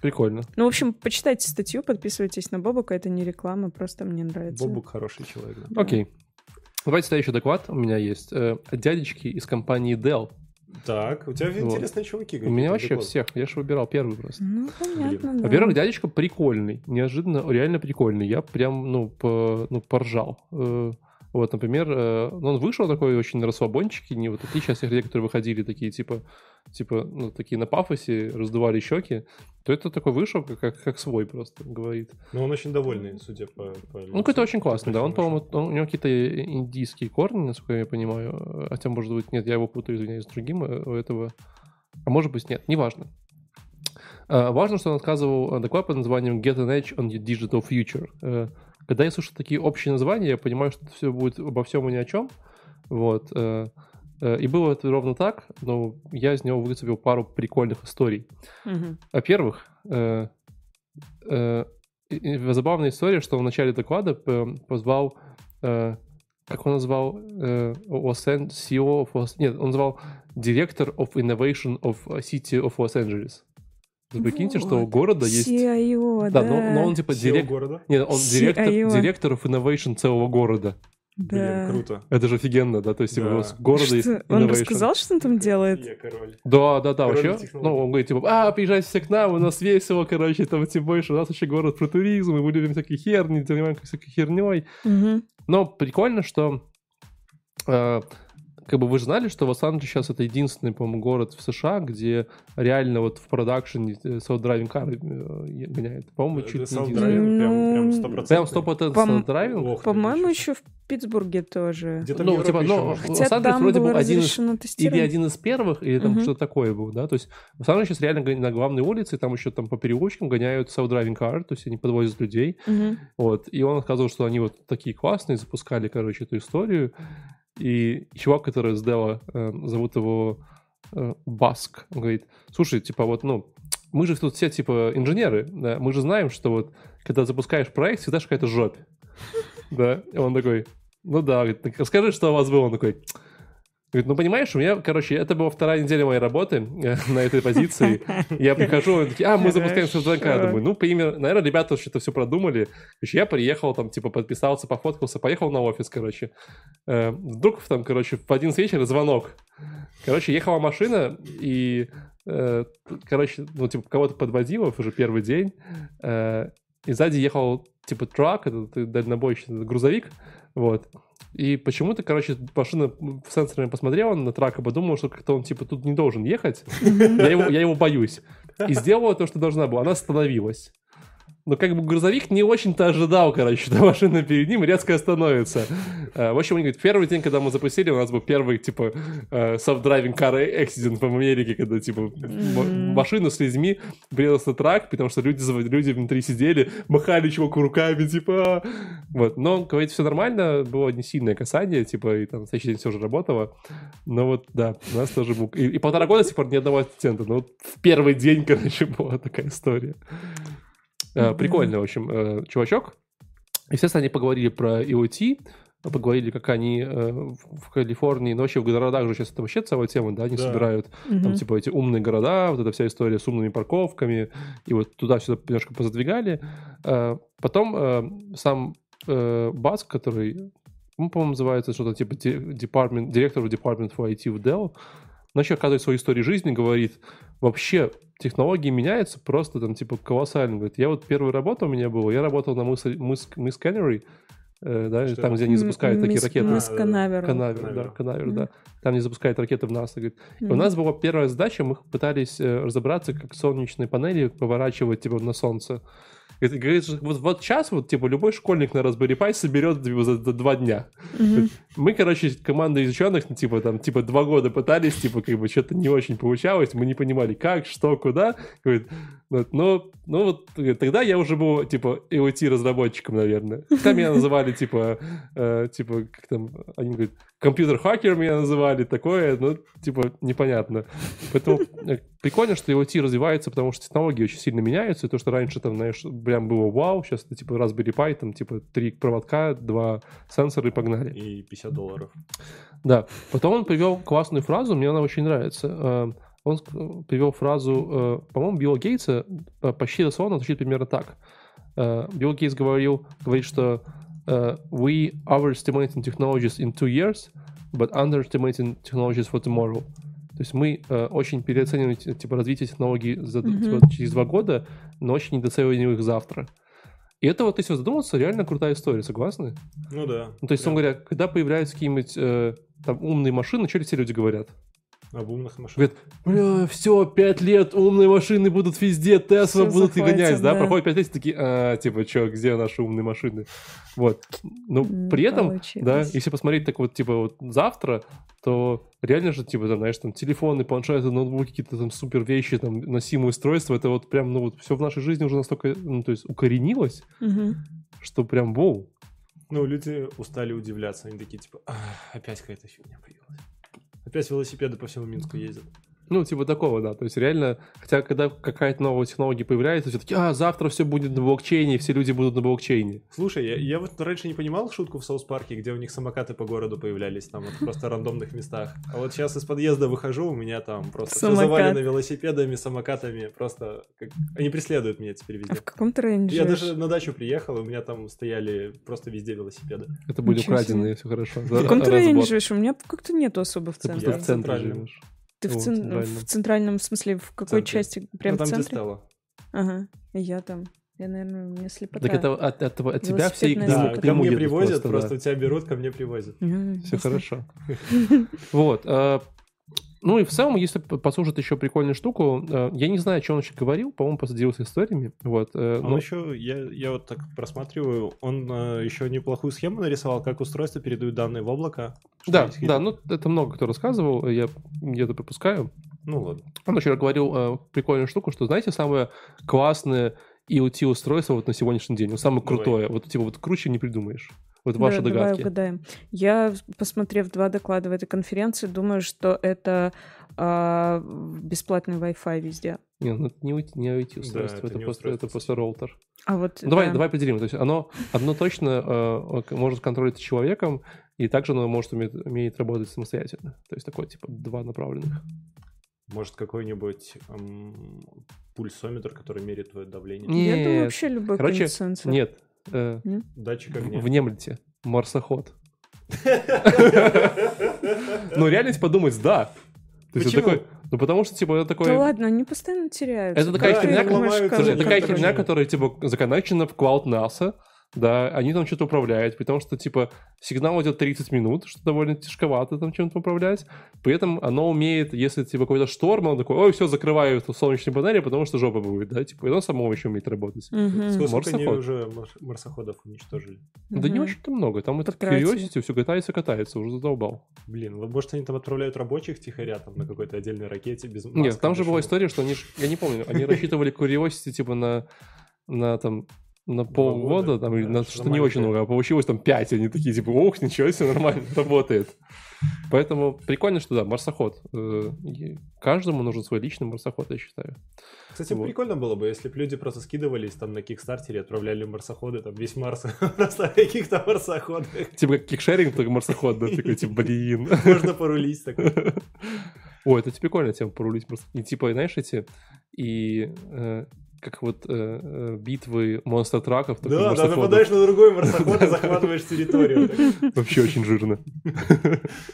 Прикольно. Ну, в общем, почитайте статью, подписывайтесь на Бобока, это не реклама, просто мне нравится. Бобук хороший человек. да. Окей. Давайте следующий доклад у меня есть. Э, от дядечки из компании Dell. Так, у тебя Вот. интересные чуваки. У меня вообще доклады. всех. Я же выбирал первый просто. Ну, понятно, да. Во-первых, дядечка прикольный. Неожиданно, реально прикольный. Я прям, ну, по, ну поржал. Э, Вот, например, э, ну, он вышел такой очень на расслабончике, не вот отличие от всех людей, которые выходили такие, типа, типа, ну, такие на пафосе, раздували щеки, то это такой вышел, как, как, как свой просто говорит. Но он очень довольный, судя по... по Ну, какой-то очень классный, да. Он, по-моему, у него какие-то индийские корни, насколько я понимаю. Э, Хотя, может быть, нет, я его путаю, извиняюсь, с другим э, у этого. А может быть, нет, неважно. А, Важно, что он рассказывал э, доклад под названием Get an Edge on your Digital Future. Когда я слышу такие общие названия, я понимаю, что все будет обо всем и ни о чем. Вот. э, э, И было это ровно так, но я из него выцепил пару прикольных историй. Мгм. Во-первых, э, забавная история, что в начале доклада позвал, как он назвал, Los An- CEO of Los- нет, он назвал Director of Innovation of City of Los Angeles. Вы прикиньте, что у Вот. города есть... CIO, Да, да. но, но он типа директор... города. Нет, он директор, CIO. директор of Innovation целого города. Да. Блин, круто. Это же офигенно, да? То есть типа, Да. у вас города Что, есть Он innovation. рассказал, что он там делает? Я король. Да, да, да, Король вообще. технологий. Ну, он говорит, типа, а, приезжайте все к нам, у нас весело, короче, там тем больше, у нас вообще город про туризм, и мы любим всякие херни, занимаемся всякой херней. Мгм. Но прикольно, что э, как бы вы же знали, что Лос-Анджелес сейчас это единственный, по-моему, город в США, где реально вот в продакшене self-driving car э, гоняет. По-моему, Это чуть не единственный. прям, прям Ну, 100%. Прям 100% Пом- self-driving? Ох ты, По-моему, еще в Питтсбурге тоже. Где-то Ну, типа, еще но- Лос-Анджелес вроде было был один из- Или один из первых, или там что-то такое был, да, то есть в основном сейчас реально на главной улице, там еще там по переулочкам гоняют self-driving car, то есть они подвозят людей, вот, и он рассказывал, что они вот такие классные, запускали, короче, эту историю, и чувак, который сделал, э, зовут его э, Баск, он говорит, слушай, типа вот, ну, мы же тут все, типа, инженеры, да, мы же знаем, что вот, когда запускаешь проект, всегда какая-то жопь, [laughs] да, и он такой, ну да, говорит, «Так расскажи, что у вас было, он такой, Говорит, ну понимаешь, у меня, короче, это была вторая неделя моей работы э, [laughs] на этой позиции. Я прихожу, они такие, а, мы запускаем софтвер Я думаю, ну, пример, наверное, ребята что-то все продумали. Короче, я приехал, там, типа, подписался, пофоткался, поехал на офис, короче. Э, Вдруг там, короче, в один вечера звонок. Короче, ехала машина, и, э, короче, ну, типа, кого-то подводила уже первый день, и сзади ехал, типа, трак, это дальнобойщик, грузовик, вот. И почему-то, короче, машина сенсорами посмотрела на трак и подумала, что как-то он, типа, тут не должен ехать. Я его, я его боюсь. И сделала то, что должна была. Она остановилась. Но как бы грузовик не очень-то ожидал, короче, что [laughs] машина перед ним резко остановится. Э, в общем, он говорит, первый день, когда мы запустили, у нас был первый, типа, э, self-driving car accident в Америке, когда, типа, машина с людьми врезался трак, потому что люди, люди внутри сидели, махали чуваку руками, типа... Вот. Но, говорит, все нормально, было не сильное касание, типа, и там следующий день все уже работало. Но вот, да, у нас тоже был... И, и полтора года пор ни одного ассистента. Но вот в первый день, [laughs] короче, была такая история. Mm-hmm. Прикольный, в общем, э, чувачок. Естественно, они поговорили про IoT, поговорили, как они э, в Калифорнии, но вообще в городах же сейчас это вообще целая тема, да, они да. собирают mm-hmm. там, типа, эти умные города, вот эта вся история с умными парковками, и вот туда-сюда немножко позадвигали. Потом сам Баск, который, ну, по-моему, называется что-то типа department, директор Department for IT в Dell, начал оказывать свою историю жизни, говорит, вообще технологии меняются просто там типа колоссально. Говорит, я вот первая работа у меня была, я работал на мыс, мыс, мыс Canary, э, да, Что там, где они запускают такие ракеты. Мыс Канавер. Канавер, да, Канавер, да. Там не запускают ракеты в НАСА. Говорит. И у нас была первая задача, мы пытались э, разобраться, как солнечные панели поворачивать типа на солнце. Это говорит, что вот, вот сейчас вот, типа, любой школьник на Raspberry Pi соберет типа, за, за два дня. Mm-hmm. Мы, короче, команда из ученых, ну, типа, там, типа, два года пытались, типа, как бы, что-то не очень получалось, мы не понимали, как, что, куда. Говорит, вот, но, ну, вот, тогда я уже был, типа, IoT-разработчиком, наверное. Там меня называли, типа, э, типа, как там, они говорят, компьютер-хакер меня называли, такое, ну, типа, непонятно. Поэтому э, прикольно, что IoT развивается, потому что технологии очень сильно меняются, и то, что раньше там, знаешь, прям было вау, сейчас это типа Raspberry Pi, там типа три проводка, два сенсора и погнали. И 50 долларов. Да. Потом он привел классную фразу, мне она очень нравится. Э, он привел фразу, э, по-моему, Билла Гейтса, почти дословно звучит примерно так. Билл Гейтс говорил, говорит, что we overestimating technologies in two years, but underestimating technologies for tomorrow. То есть мы э, очень переоцениваем типа развитие технологий за, mm-hmm. типа, через два года, но очень недооцениваем их завтра. И это вот, если задуматься, реально крутая история, согласны? Ну да. Ну, то есть, да. он говоря, когда появляются какие-нибудь э, там умные машины, что все люди говорят? Об умных машинах. Говорят, бля, все, пять лет, умные машины будут везде, Тесла будут и гонять, да? да? Проходит пять лет, такие, а, типа, что, где наши умные машины? Вот. Но ну, при этом, Получилось. да, если посмотреть так вот, типа, вот завтра, то реально же, типа, там, знаешь, там, телефоны, планшеты, ноутбуки, какие-то там супер вещи, там, носимые устройства, это вот прям, ну, вот все в нашей жизни уже настолько, ну, то есть укоренилось, угу. что прям, воу. Ну, люди устали удивляться, они такие, типа, опять какая-то фигня появилась. Опять велосипеды по всему Минску ездят. Ну, типа такого, да. То есть реально, хотя когда какая-то новая технология появляется, все таки а, завтра все будет на блокчейне, все люди будут на блокчейне. Слушай, я, я вот раньше не понимал шутку в Соус-парке, где у них самокаты по городу появлялись, там вот просто рандомных местах. А вот сейчас из подъезда выхожу, у меня там просто Самокат. все завалено велосипедами, самокатами, просто как... они преследуют меня теперь везде. А в каком-то районе Я даже на дачу приехал, и у меня там стояли просто везде велосипеды. Это были украденные, все хорошо. В каком районе живешь? У меня как-то нету особо в центре. Ты в центре живешь. Ты в, цен... центральном. в центральном смысле, в какой центре. части? Прям ну, там, в центре? где Стелла. Ага, я там. Я, наверное, у меня слепота. Так это от, от, от тебя все их да, ко мне привозят, просто, просто да. тебя берут, ко мне привозят. Все хорошо. [laughs] Вот. Ну и в целом, если послушать еще прикольную штуку, э, я не знаю, что он еще говорил, по-моему, поделился историями. Вот, э, но... Он еще, я, я вот так просматриваю, он э, еще неплохую схему нарисовал, как устройство передают данные в облако. Да, да, ну это много кто рассказывал, я где-то пропускаю. Ну ладно. Он еще говорил прикольную штуку, что, знаете, самое классное IoT-устройство вот на сегодняшний день, вот самое Давай. крутое, вот типа вот круче не придумаешь. Вот ваши да, догадки. Давай угадаем. Я, посмотрев два доклада в этой конференции, думаю, что это а, бесплатный Wi-Fi везде. Не, ну это не, не IT устройство, да, это, это, просто, устройство. это просто роутер. А вот, ну, давай, да. давай поделим. То есть оно одно точно э, может контролить человеком, и также оно может уметь, умеет работать самостоятельно. То есть такое типа два направленных. Может, какой-нибудь эм, пульсометр, который меряет твое давление? Нет. Я думаю, вообще любой Короче, сенсор. Нет, Э, Датчик огня. Внемлите. Марсоход. [laughs] Ну, реально подумать, да. То есть такой, ну потому что, типа, это такой... Да ладно, они постоянно теряются. Это такая херня, которая, типа, законнекчена в Cloud NASA, да, они там что-то управляют, потому что, типа, сигнал идет 30 минут, что довольно тяжковато там чем-то управлять, при этом оно умеет, если, типа, какой-то шторм, оно такое, ой, все, закрываю эту солнечные панели, потому что жопа будет, да, типа, и оно само еще умеет работать. Мгм. Сколько, они уже марс- марсоходов уничтожили? Да не очень-то много, там это. Curiosity все катается, катается, уже задолбал. Блин, вот, может они там отправляют рабочих тихоря там на какой-то отдельной ракете без Нет, маски, там же была история, что они, ж- я не помню, они рассчитывали [laughs] Curiosity, типа, на, на там, на полгода, года, там, или да, на что не очень много, а получилось там 5, они такие, типа, ох, ничего себе, нормально, [laughs] работает. Поэтому прикольно, что да, марсоход. Э, Каждому нужен свой личный марсоход, я считаю. Кстати, Вот. прикольно было бы, если бы люди просто скидывались там на Кикстартере, отправляли марсоходы, там весь Марс [laughs] просто каких-то марсоходах. Типа как кикшеринг, только марсоход, да, такой, типа, [laughs] блин. Можно порулить такой. О, это прикольная тема, порулить марс- И типа, знаешь, эти, и э, как вот э, э, битвы монстр-траков, Да, да, нападаешь на другой марсоход и захватываешь территорию. Вообще очень жирно.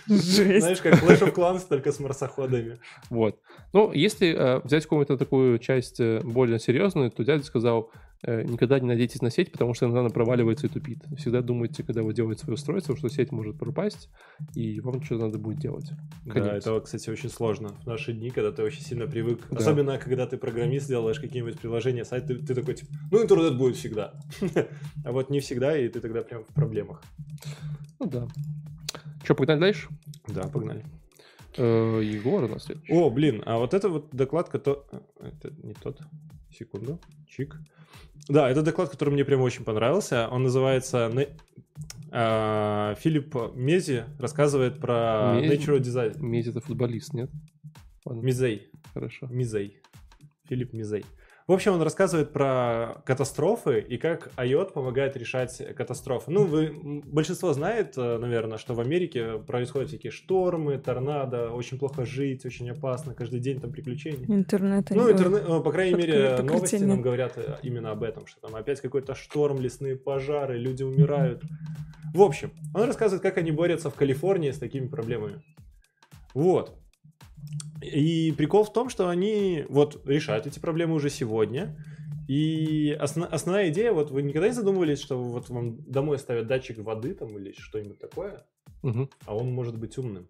Знаешь, как Clash of Clans, только с марсоходами. Вот. Ну, если э, взять какую-то такую часть э, более серьезную, то дядя сказал, никогда не надейтесь на сеть, потому что иногда она проваливается и тупит. Всегда думайте, когда вы делаете свое устройство, что сеть может пропасть, и вам что-то надо будет делать. Да, Конец. это, кстати, очень сложно в наши дни, когда ты очень сильно привык. Да. Особенно, когда ты программист, делаешь какие-нибудь приложения, сайт, ты, ты такой, типа, ну, интернет будет всегда. [laughs] А вот не всегда, и ты тогда прям в проблемах. Ну да. Че, погнали дальше? Да, погнали. Э, Егор у нас следующий. О, блин, а вот это вот доклад, который... Это не тот. Секунду. Чик. Да, это доклад, который мне прям очень понравился. Он называется... А, Филипп Мези рассказывает про Мези? Natural Design. Медь это футболист, нет? Ладно, Мизей. хорошо. Мизей. Филипп Мизей. В общем, он рассказывает про катастрофы и как IOT помогает решать катастрофы. Ну, вы, большинство знает, э, наверное, что в Америке происходят всякие штормы, торнадо, очень плохо жить, очень опасно, каждый день там приключения. Интернет. Ну, интернет, ну, по крайней мере, новости нам говорят э, именно об этом, что там опять какой-то шторм, лесные пожары, люди умирают. В общем, он рассказывает, как они борются в Калифорнии с такими проблемами. Вот. И прикол в том, что они вот решают эти проблемы уже сегодня. И осна- основная идея, вот вы никогда не задумывались, что вот вам домой ставят датчик воды там или что-нибудь такое, Мгм. а он может быть умным.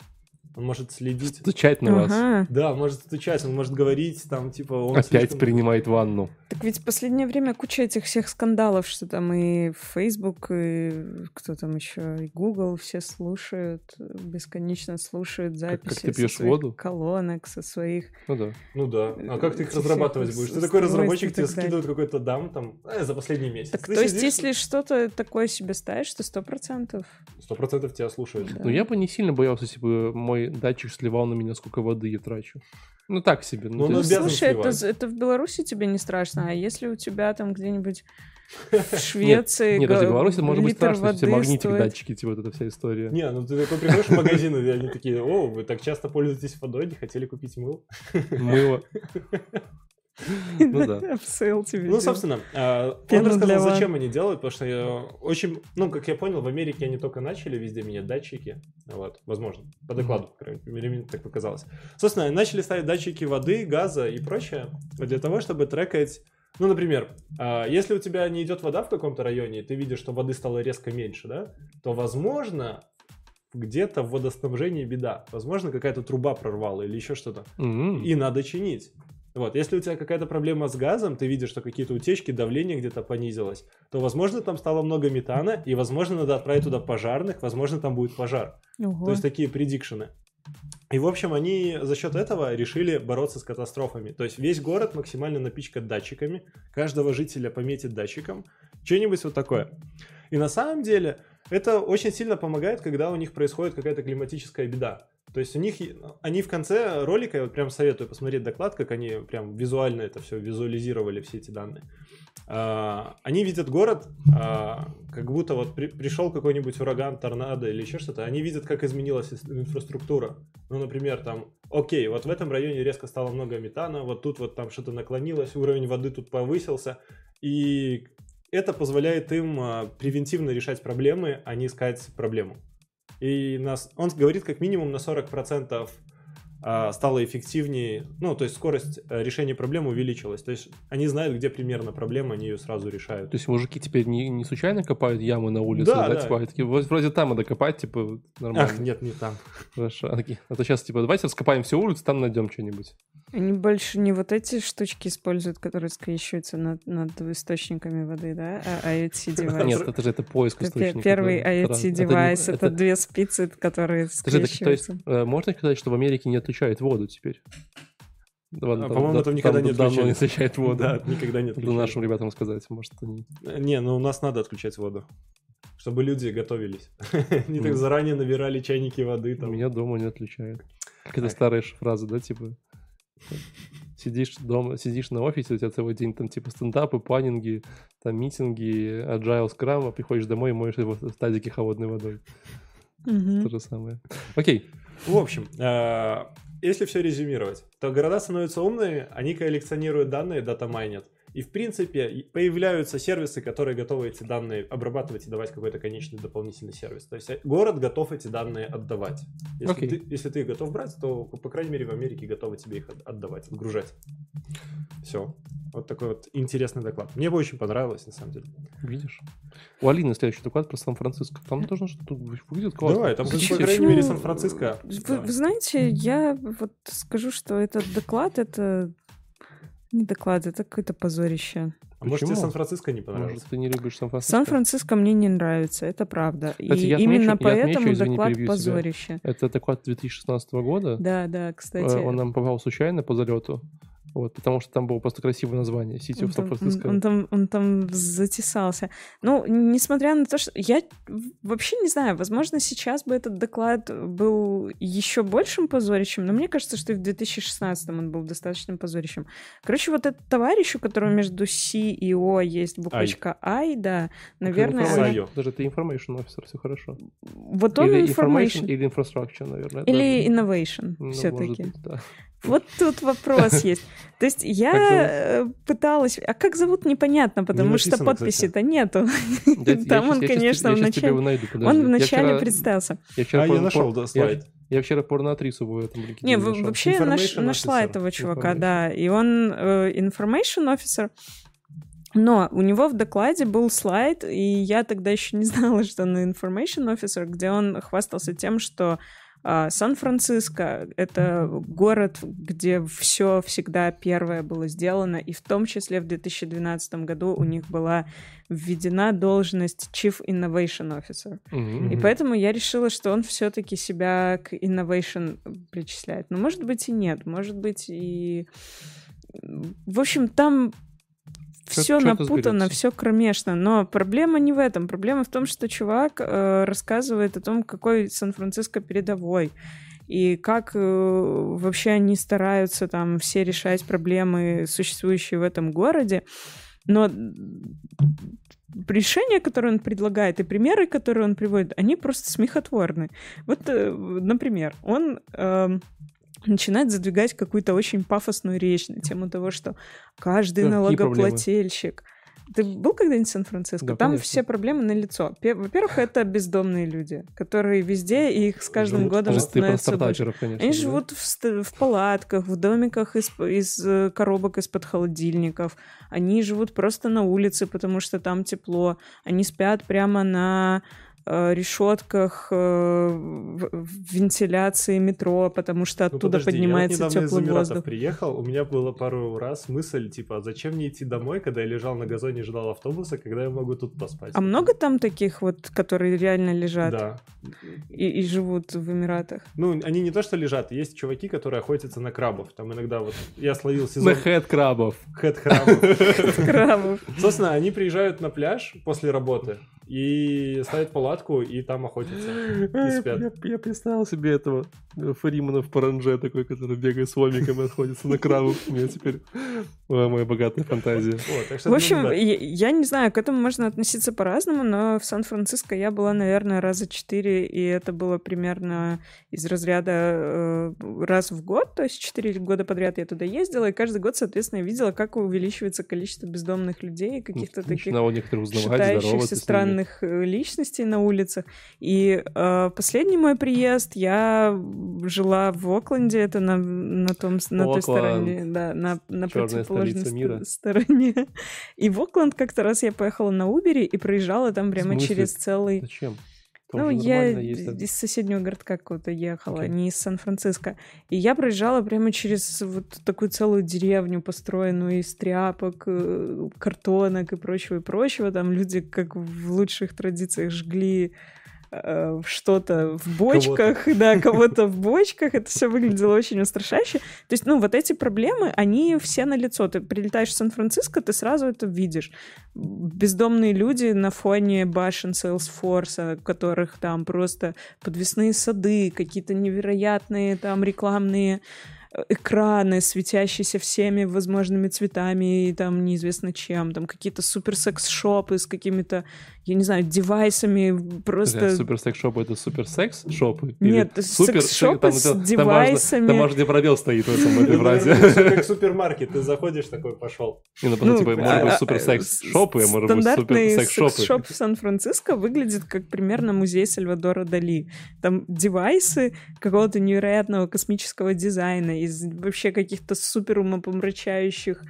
Он может следить. Стучать на вас. Ага. Да, может стучать, он может говорить там, типа, он Опять слишком- принимает ванну. Так ведь в последнее время куча этих всех скандалов, что там и Facebook, и кто там еще, и Google все слушают, бесконечно слушают записи ты со пьешь своих воду? колонок, со своих... Ну да. Ну да. А как ты их Всех разрабатывать будешь? Ты такой разработчик, тебе скидывают какой-то дам там э, за последний месяц. Так, Ты то есть, если что-то такое себе ставишь, то сто процентов. Сто процентов тебя слушают. Да. Ну, я бы не сильно боялся, если бы мой датчик сливал на меня, сколько воды я трачу. Ну, так себе. Ну, Ну, обязан Слушай, это, это в Беларуси тебе не страшно, а если у тебя там где-нибудь [laughs] в Швеции Нет, даже Беларуси может быть страшно, все магнитик, стоит- датчики, типа вот эта вся история. Не, ну ты такой приходишь в магазин, и они такие, о, вы так часто пользуетесь водой, не хотели купить мыло? Мыло. Ну да. [laughs] Сейл тебе Ну, собственно, а, он рассказал, зачем они делают, потому что я очень, ну, как я понял, в Америке они только начали везде менять датчики, вот, возможно, по докладу, по крайней мере, мне так показалось. Собственно, начали ставить датчики воды, газа и прочее для того, чтобы трекать, ну, например, а, если у тебя не идет вода в каком-то районе, и ты видишь, что воды стало резко меньше, да, то, возможно, где-то в водоснабжении беда. Возможно, какая-то труба прорвала или еще что-то М. и надо чинить. Вот, если у тебя какая-то проблема с газом, ты видишь, что какие-то утечки, давление где-то понизилось, то, возможно, там стало много метана, и, возможно, надо отправить туда пожарных, возможно, там будет пожар. Ого. То есть такие предикшены. И, в общем, они за счет этого решили бороться с катастрофами. То есть весь город максимально напичкать датчиками, каждого жителя пометить датчиком, что-нибудь вот такое. И на самом деле это очень сильно помогает, когда у них происходит какая-то климатическая беда. То есть у них, они в конце ролика, я вот прям советую посмотреть доклад, как они прям визуально это все визуализировали, все эти данные. А, они видят город, а, как будто вот при- пришел какой-нибудь ураган, торнадо или еще что-то. Они видят, как изменилась инфраструктура. Ну, например, там, окей, вот в этом районе резко стало много метана, вот тут вот там что-то наклонилось, уровень воды тут повысился. И это позволяет им а, превентивно решать проблемы, а не искать проблему. И нас, он говорит, как минимум на 40% а, стало эффективнее, ну, то есть скорость э, решения проблемы увеличилась. То есть они знают, где примерно проблема, они ее сразу решают. То есть мужики теперь не, не случайно копают ямы на улице, Да, да, да. типа, такие, «Вот вроде там надо копать, типа, нормально. Ах, нет, не там. Хорошо. А, такие, а то сейчас, типа, давайте раскопаем всю улицу, там найдем что-нибудь. Они больше не вот эти штучки используют, которые скрещиваются над, над источниками воды, да, а IoT [laughs] Нет, девайс. это же это поиск источника. Первый. IoT девайс, это, две спицы, которые так, то есть, скрещиваются. э, можно сказать, что в Америке не отключают воду теперь? Ладно, А, там- по-моему, да- там никогда не давно отключали. не [laughs] отключают воду. Да, никогда не Надо отключали. нашим ребятам сказать, может, они... Не, ну у нас надо отключать воду. Чтобы люди готовились. [laughs] Не так заранее набирали чайники воды. У там. меня дома не отключают. Старая ж фраза, да, типа... Сидишь дома, сидишь на офисе, у тебя целый день там типа стендапы, планинги, там митинги, agile, скрам, а приходишь домой и моешь его в тазике холодной водой. То же самое. Окей. В общем, э, если все резюмировать, то города становятся умные, они коллекционируют данные, дата-майнят. И, в принципе, появляются сервисы, которые готовы эти данные обрабатывать и давать какой-то конечный дополнительный сервис. То есть э, город готов эти данные отдавать. Если, Окей. ты, если ты их готов брать, то, по крайней мере, в Америке готовы тебе их от- отдавать, отгружать. Все. Вот такой вот интересный доклад. Мне бы очень понравилось, на самом деле. Видишь? У Алины следующий доклад про Сан-Франциско. Там тоже что-то выглядит классно. Давай, там, Почему? по крайней мере, Сан-Франциско. Вы, Да. вы знаете, я вот скажу, что этот доклад это не доклад, это какое-то позорище. А может, тебе? Сан-Франциско не понравилось? Может, ты не любишь Сан-Франциско? Сан-Франциско мне не нравится, это правда. Кстати, И я отмечу- именно я поэтому отмечу, извини, доклад позорище. Это доклад 2016 года. Да, да, кстати. Э, Он нам попал случайно по залету. Вот, потому что там было просто красивое название. City Он of там, Сан-Франциско. он, там, он там затесался. Ну, несмотря на то, что я вообще не знаю, возможно, сейчас бы этот доклад был еще большим позорищем, но мне кажется, что и в 2016 он был достаточно позорищем. Короче, вот этот товарищ, у которого между C и O есть буквочка I, да, наверное, она- Айо. Даже ты information officer, все хорошо. вот он или information, или infrastructure, наверное. или innovation Ну, все-таки. да. Вот тут вопрос [laughs] есть. То есть я э, пыталась... А как зовут, непонятно, потому что написано, подписи-то нету. Я- [laughs] Там он, я щас тебе- конечно, я в щас тебе его начале... найду. Он Я вначале вчера- представился. Я вчера А, пор- я нашел, да, слайд. Я вчера порноактрису в этом LinkedIn Не, нашел. вообще я наш- нашла officer. этого чувака, да. И он э, information officer. Но у него в докладе был слайд, и я тогда еще не знала, что он information officer, где он хвастался тем, что а, Сан-Франциско — это город, где все всегда первое было сделано, и в том числе в 2012 году у них была введена должность Chief Innovation Officer. Мгм. И поэтому я решила, что он все-таки себя к innovation причисляет. Но может быть и нет, может быть и... В общем, там все напутано, все кромешно. Но проблема не в этом. Проблема в том, что чувак э, рассказывает о том, какой Сан-Франциско передовой. И как э, вообще они стараются там все решать проблемы, существующие в этом городе. Но решения, которые он предлагает, и примеры, которые он приводит, они просто смехотворны. Вот, э, например, он эм, [laughs] начинает задвигать какую-то очень пафосную речь на тему того, что каждый налогоплательщик... Ты был когда-нибудь в Сан-Франциско? Да, Там конечно. все проблемы на лицо. Во-первых, это бездомные люди, которые везде, и их с каждым Живут годом становится больше. конечно. Они да? живут в, в палатках, в домиках из, из э, коробок из-под холодильников. Они живут просто на улице, потому что там тепло. Они спят прямо на решетках э, в- вентиляции метро, потому что Ну, оттуда подожди, поднимается я вот из теплый Эмиратов воздух. приехал, у меня было пару раз мысль, типа, а зачем мне идти домой, когда я лежал на газоне и ждал автобуса, когда я могу тут поспать? А много там таких вот, которые реально лежат Да. и, и живут в Эмиратах? Ну, они не то что лежат, есть чуваки, которые охотятся на крабов. Там иногда вот я словил На сезон хэт крабов. хэт крабов. Крабов. Собственно, они приезжают на пляж после работы и ставят палатку, и там охотятся. Я, спят. я- я представил себе этого э, Фримана в паранже такой, который бегает с ломиком и отходится на крабу. У меня теперь Ой, моя богатая фантазия. В общем, я, я не знаю, к этому можно относиться по-разному, но в Сан-Франциско я была, наверное, раза четыре, и это было примерно из разряда э, раз в год, то есть четыре года подряд я туда ездила, и каждый год, соответственно, я видела, как увеличивается количество бездомных людей, каких-то таких считающихся с современных э, личностей на улицах. И э, последний мой приезд я жила в Окленде, это на, на, том, на той стороне, да, на, на противоположной мира. ст- стороне. [laughs] И в Окленд как-то раз я поехала на Убере и проезжала там прямо через целый... Зачем? Ну, я из соседнего городка какого-то ехала, Окей. не из Сан-Франциско. И я проезжала прямо через вот такую целую деревню, построенную из тряпок, э, картонок и прочего, и прочего. Там люди, как в лучших традициях, жгли э, что-то в бочках, да, кого-то [laughs] в бочках. Это все выглядело очень устрашающе. То есть, ну, вот эти проблемы, они все на лицо. Ты прилетаешь в Сан-Франциско, ты сразу это видишь. Бездомные люди на фоне башен Salesforce, у которых там просто подвесные сады, какие-то невероятные там рекламные э, экраны, светящиеся всеми возможными цветами и там неизвестно чем, там какие-то супер секс-шопы с какими-то, я не знаю, девайсами, просто... Супер секс шопы это супер секс шопы? Нет, секс-шопы с девайсами. Там важный пробел стоит в этом [laughs] этой фразе. Как супермаркет, ты заходишь такой, пошел. Не, ну, просто, типа, а- может быть а- супер секс шопы, а может быть Стандартный супер секс шопы. секс-шоп в Сан-Франциско выглядит как примерно музей Сальвадора Дали. Там девайсы какого-то невероятного космического дизайна из вообще каких-то супер умопомрачающих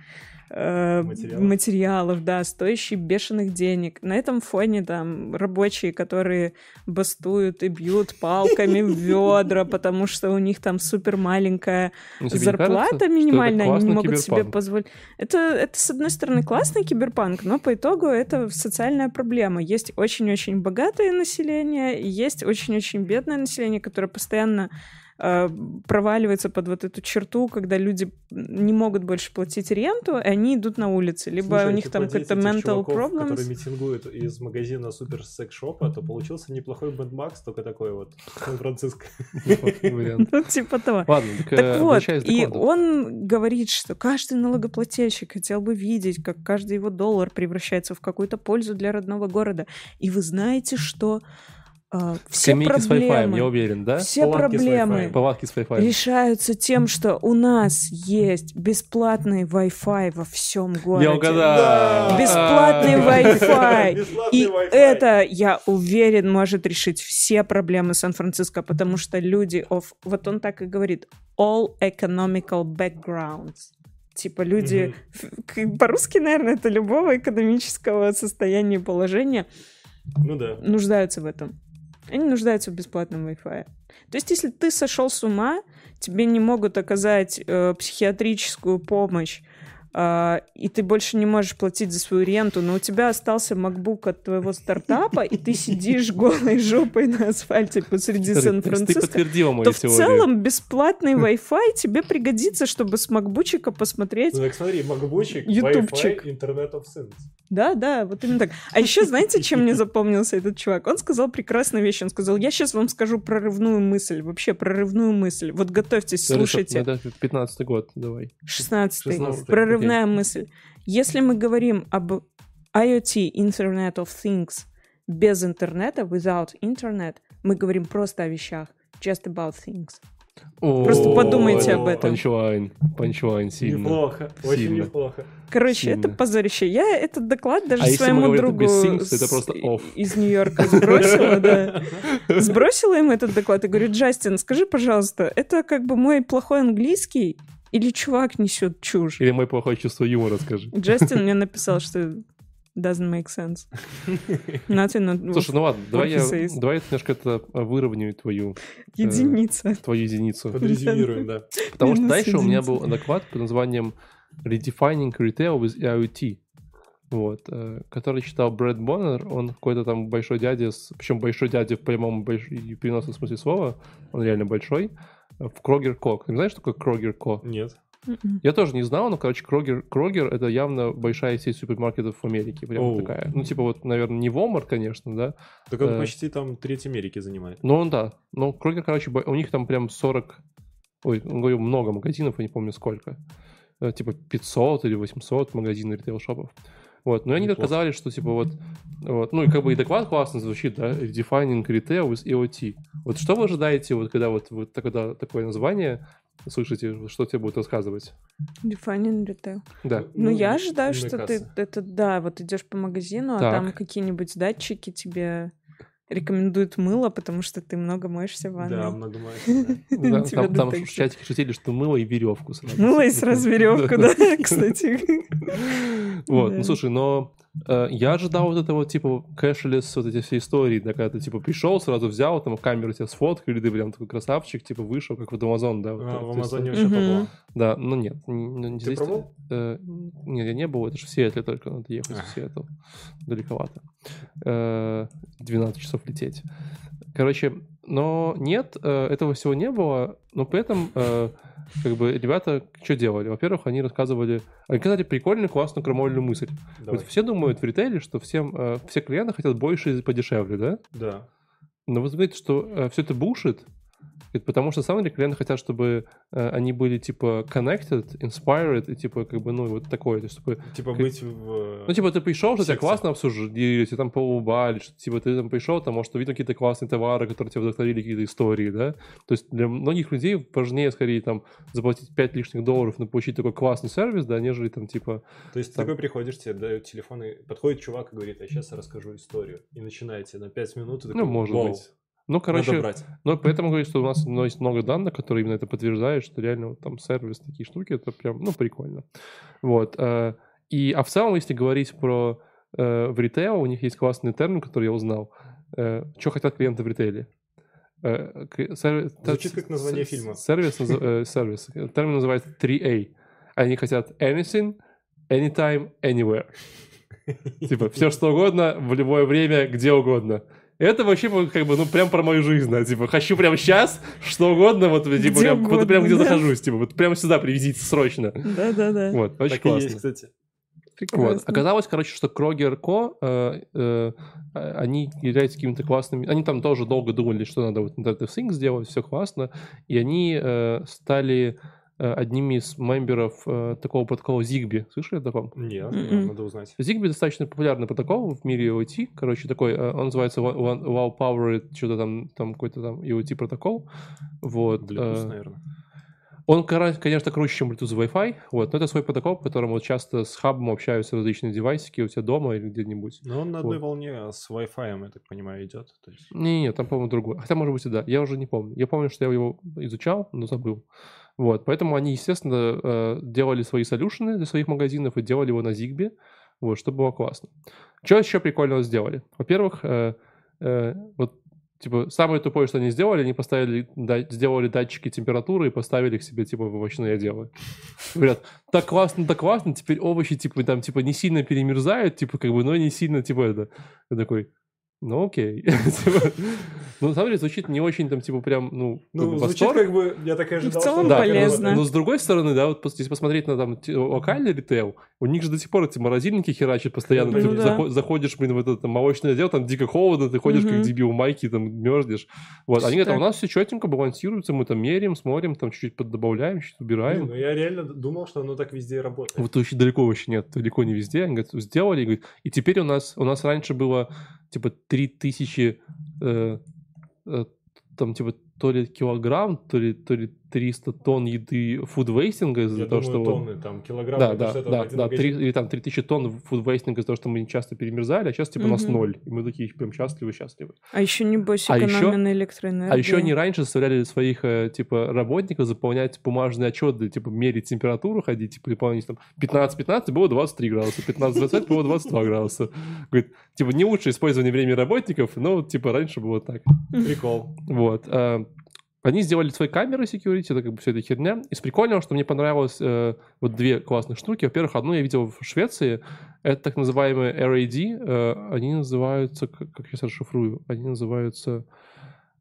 э, Материалов. материалов, да, стоящие бешеных денег. На этом фоне там рабочие, которые бастуют и бьют палками в ведра, потому что у них там супер маленькая Ну, зарплата минимальная, они не могут себе позволить. Это, это, с одной стороны, классный киберпанк, но по итогу это социальная проблема. Есть очень-очень богатое население, есть очень-очень бедное население, которое постоянно э, проваливается под вот эту черту, когда люди не могут больше платить ренту, и они идут на улицы. Либо Слушай, у них если там какой-то mental чуваков, problems. которые митингуют из магазина супер секс-шопа, то получился неплохой Mad Max, только такой вот Сан-Франциско. Ну, типа того. Ладно, так, э, вот, и он говорит, что каждый налогоплательщик хотел бы видеть, как каждый его доллар превращается в какую-то пользу для родного города. И вы знаете, что а, все Скамейки с я проблемы, уверен, да? все Палатки с проблемы с Wi-Fi. решаются тем, что у нас есть бесплатный Wi-Fi во всем городе. Я угадал. Бесплатный. [laughs] Wi-Fi. И это, я уверен, может решить все проблемы Сан-Франциско, потому что люди of, вот он так и говорит, all economical backgrounds. Типа люди, по-русски, наверное, это любого экономического состояния и положения Ну да. нуждаются в этом. Они нуждаются в бесплатном Wi-Fi. То есть, если ты сошел с ума, тебе не могут оказать э, психиатрическую помощь, и ты больше не можешь платить за свою ренту, но у тебя остался MacBook от твоего стартапа, и ты сидишь голой жопой на асфальте посреди Сан-Франциско, то в теорию. целом бесплатный Wi-Fi тебе пригодится, чтобы с макбучика посмотреть Ну так смотри, макбучик, Ютубчик. Wi-Fi, Internet of Things. Да, да, вот именно так. А еще знаете, чем мне запомнился этот чувак? Он сказал прекрасную вещь. Он сказал, я сейчас вам скажу прорывную мысль, вообще прорывную мысль. Вот готовьтесь, слушайте. ну, Это 15 год, давай. 16 16-й, Прорывная мысль. Если мы говорим об IoT, Internet of Things, без интернета, without internet, мы говорим просто о вещах. Just about things. Просто подумайте об этом. Панчлайн, панчлайн сильно. Неплохо, очень Сильно. неплохо. Короче, это позорище. Я этот доклад даже А своему другу это просто off. из Нью-Йорка сбросила, да. [laughs] Сбросила ему этот доклад и говорю, Джастин, скажи, пожалуйста, это как бы мой плохой английский или чувак несет чушь? Или мое плохое чувство юмора, скажи. Джастин мне [laughs] написал, что doesn't make sense. Nothing not- Слушай, ну ладно, давай я, давай я немножко это выровняю твою, единица. твою единицу. Подрезюмируем, да. Потому что дальше у меня был доклад под названием Redefining Retail with IoT. Вот, э, который читал Брэд Боннер, он какой-то там большой дядя, с- причем большой дядя в прямом больш- и переносном смысле слова, он реально большой, э, в Крогер Ко. Ты знаешь, что такое Крогер Ко? Нет. Мгм. Я тоже не знал, но, короче, Крогер, Крогер это явно большая сеть супермаркетов в Америке. Прям Оу. такая. Ну, типа, вот, наверное, не Walmart, конечно, да. Так он Э. почти там треть Америки занимает. Но он, да. Но Крогер, короче, у них там прям 40... Ой, он говорил, много магазинов, я не помню сколько. Э, Типа 500 или 800 магазинов ритейл-шопов. Вот, но они Неплохо. доказали, что, типа, вот, вот, ну, и как бы и доклад классно звучит, да, Defining Retail with IoT. Вот что вы ожидаете, вот, когда вот, вот когда такое название слышите, что тебе будет рассказывать. Defining retail. Да. Ну, я ожидаю, что ты касса. это, да, вот идешь по магазину, а Так. там какие-нибудь датчики тебе рекомендуют мыло, потому что ты много моешься в ванной. [laughs] Да, много да. Тебя там, в чатике шутили, что мыло и веревку сразу. Мыло и сразу веревку, [laughs] да, кстати. Вот, ну слушай, но я ожидал вот этого типа кэшлес, вот эти все истории, да, когда ты типа пришел, сразу взял, там камеру тебя сфоткали, ты прям такой красавчик, типа вышел, как вот Amazon, да. вот А, В Амазоне вообще топово. Да, ну нет. н- ну, Ты здесь- пробовал? э, нет, я не был, это же в Сиэтле только надо ехать в Сиэтл. Далековато. Э, 12 часов лететь. Короче, но нет, э, этого всего не было, но при этом э, как бы ребята что делали? Во-первых, они рассказывали, они сказали прикольную, классную крамольную мысль. Давай. Вот все думают в ритейле, что всем, э, все клиенты хотят больше и подешевле, да? Да. Но вы знаете, что все это бушит, это потому что, на самом деле, клиенты хотят, чтобы э, они были, типа, connected, inspired, и, типа, как бы, ну, вот такое, то есть, чтобы... Типа Как- быть в... Ну, типа, ты пришел, что тебя классно обсуждали, тебе там поулыбались, что, типа, ты там пришел, там, может, увидел какие-то классные товары, которые тебя вдохновили, какие-то истории, да? То есть для многих людей важнее, скорее, там, заплатить 5 лишних долларов, но получить такой классный сервис, да, нежели, там, типа, То есть ты там- такой приходишь, тебе дают телефон, и подходит чувак и говорит, а сейчас я расскажу историю. И начинаете на 5 минут, и такой, ну, может «Вау, быть. Ну, короче. Ну, поэтому говорю, что у нас ну, есть много данных, которые именно это подтверждают, что реально вот там сервис, такие штуки, это прям, ну, прикольно. Вот. э, И, а в целом, если говорить про э, в ритейл, у них есть классный термин, который я узнал. Что хотят клиенты в ритейле? Э, сервис- Звучит как название фильма. Сервис, э, сервис. Термин называется 3A. Они хотят anything, anytime, anywhere. [laughs] Типа, все что угодно, в любое время, где угодно. Это вообще вот как бы, ну, прям про мою жизнь, да, типа, хочу прямо сейчас, что угодно, вот, типа, Где прям, вот угодно, прям где да. захожусь, типа, вот прямо сюда привезите срочно. Да-да-да. Вот, очень Так классно. есть, кстати. Вот. Прекрасно. Оказалось, короче, что Крогер Ко, э, э, э, они являются какими-то классными... Они там тоже долго думали, что надо вот Internet of Things сделать, все классно. И они э, стали одними из мемберов э, такого протокола Zigbee. Слышали о таком? Нет, Мгм. надо узнать. Zigbee достаточно популярный протокол в мире IoT. Короче, такой, э, он называется Wow Powered, что-то там, там какой-то там IoT протокол. Вот. Bluetooth, э, наверное. он, конечно, круче, чем Bluetooth Wi-Fi, вот, но это свой протокол, по которому вот часто с хабом общаются различные девайсики у тебя дома или где-нибудь. Но он на одной вот. волне с Wi-Fi, я так понимаю, идет. То есть... Не-не, там, по-моему, другой. Хотя, может быть, и да. Я уже не помню. Я помню, что я его изучал, но забыл. Вот, поэтому они, естественно, э, делали свои солюшены для своих магазинов и делали его на Zigbee, вот, что было классно. Что еще прикольного сделали? Во-первых, э, э, вот Типа, самое тупое, что они сделали, они поставили, сделали датчики температуры и поставили их себе, типа, в овощное дело. Говорят, так классно, так классно, теперь овощи, типа, там, типа, не сильно перемерзают, типа, как бы, но не сильно, типа, это. Я такой, ну, окей. [laughs] Типа, Ну, на самом деле, звучит не очень, там, типа, прям, ну, Ну, как бы звучит восторг. как бы, я так и ожидал. целом что Да, полезно. работает. но с другой стороны, да, вот пос- если посмотреть на там те- локальный ритейл, у них же до сих пор эти морозильники херачат постоянно. Ну, Ты да. захо- заходишь, блин, в этот там, молочный отдел, там дико холодно, ты ходишь как Мгм. дебил в майке, там мерзнешь. Вот, они говорят, а Так. у нас все четенько балансируется, мы там меряем, смотрим, там чуть-чуть поддобавляем, чуть Блин, убираем. ну я реально думал, что оно так везде работает. Вот очень далеко вообще нет, далеко не везде. Они говорят, сделали, и, говорят, и теперь у нас, у нас раньше было типа 3000 э, э, там типа то ли килограмм, то ли, то ли 300 тонн еды фудвейстинга из-за Я того, думаю, что... вот- тонны, там, килограммы. Да, да, да, да, три, магазин. или там 3000 тонн фудвейстинга из-за того, что мы не часто перемерзали, а сейчас типа у нас ноль. И мы такие прям счастливы, счастливы. А еще, небось, А экономия еще- на электроэнергии. А еще они раньше заставляли своих, э, типа, работников заполнять бумажные отчеты, типа, мерить температуру, ходить, типа, выполнять там 15-15 было 23 градуса, 15-20 было 22 градуса. Говорит, типа, не лучшее использование времени работников, но, типа, раньше было так. Прикол. Вот. Они сделали свои камеры security, это как бы все эта херня. Из прикольного, что мне понравилось э, вот две классных штуки. Во-первых, одну я видел в Швеции. Это так называемые RAD. э, они называются, как, как я сейчас расшифрую, они называются...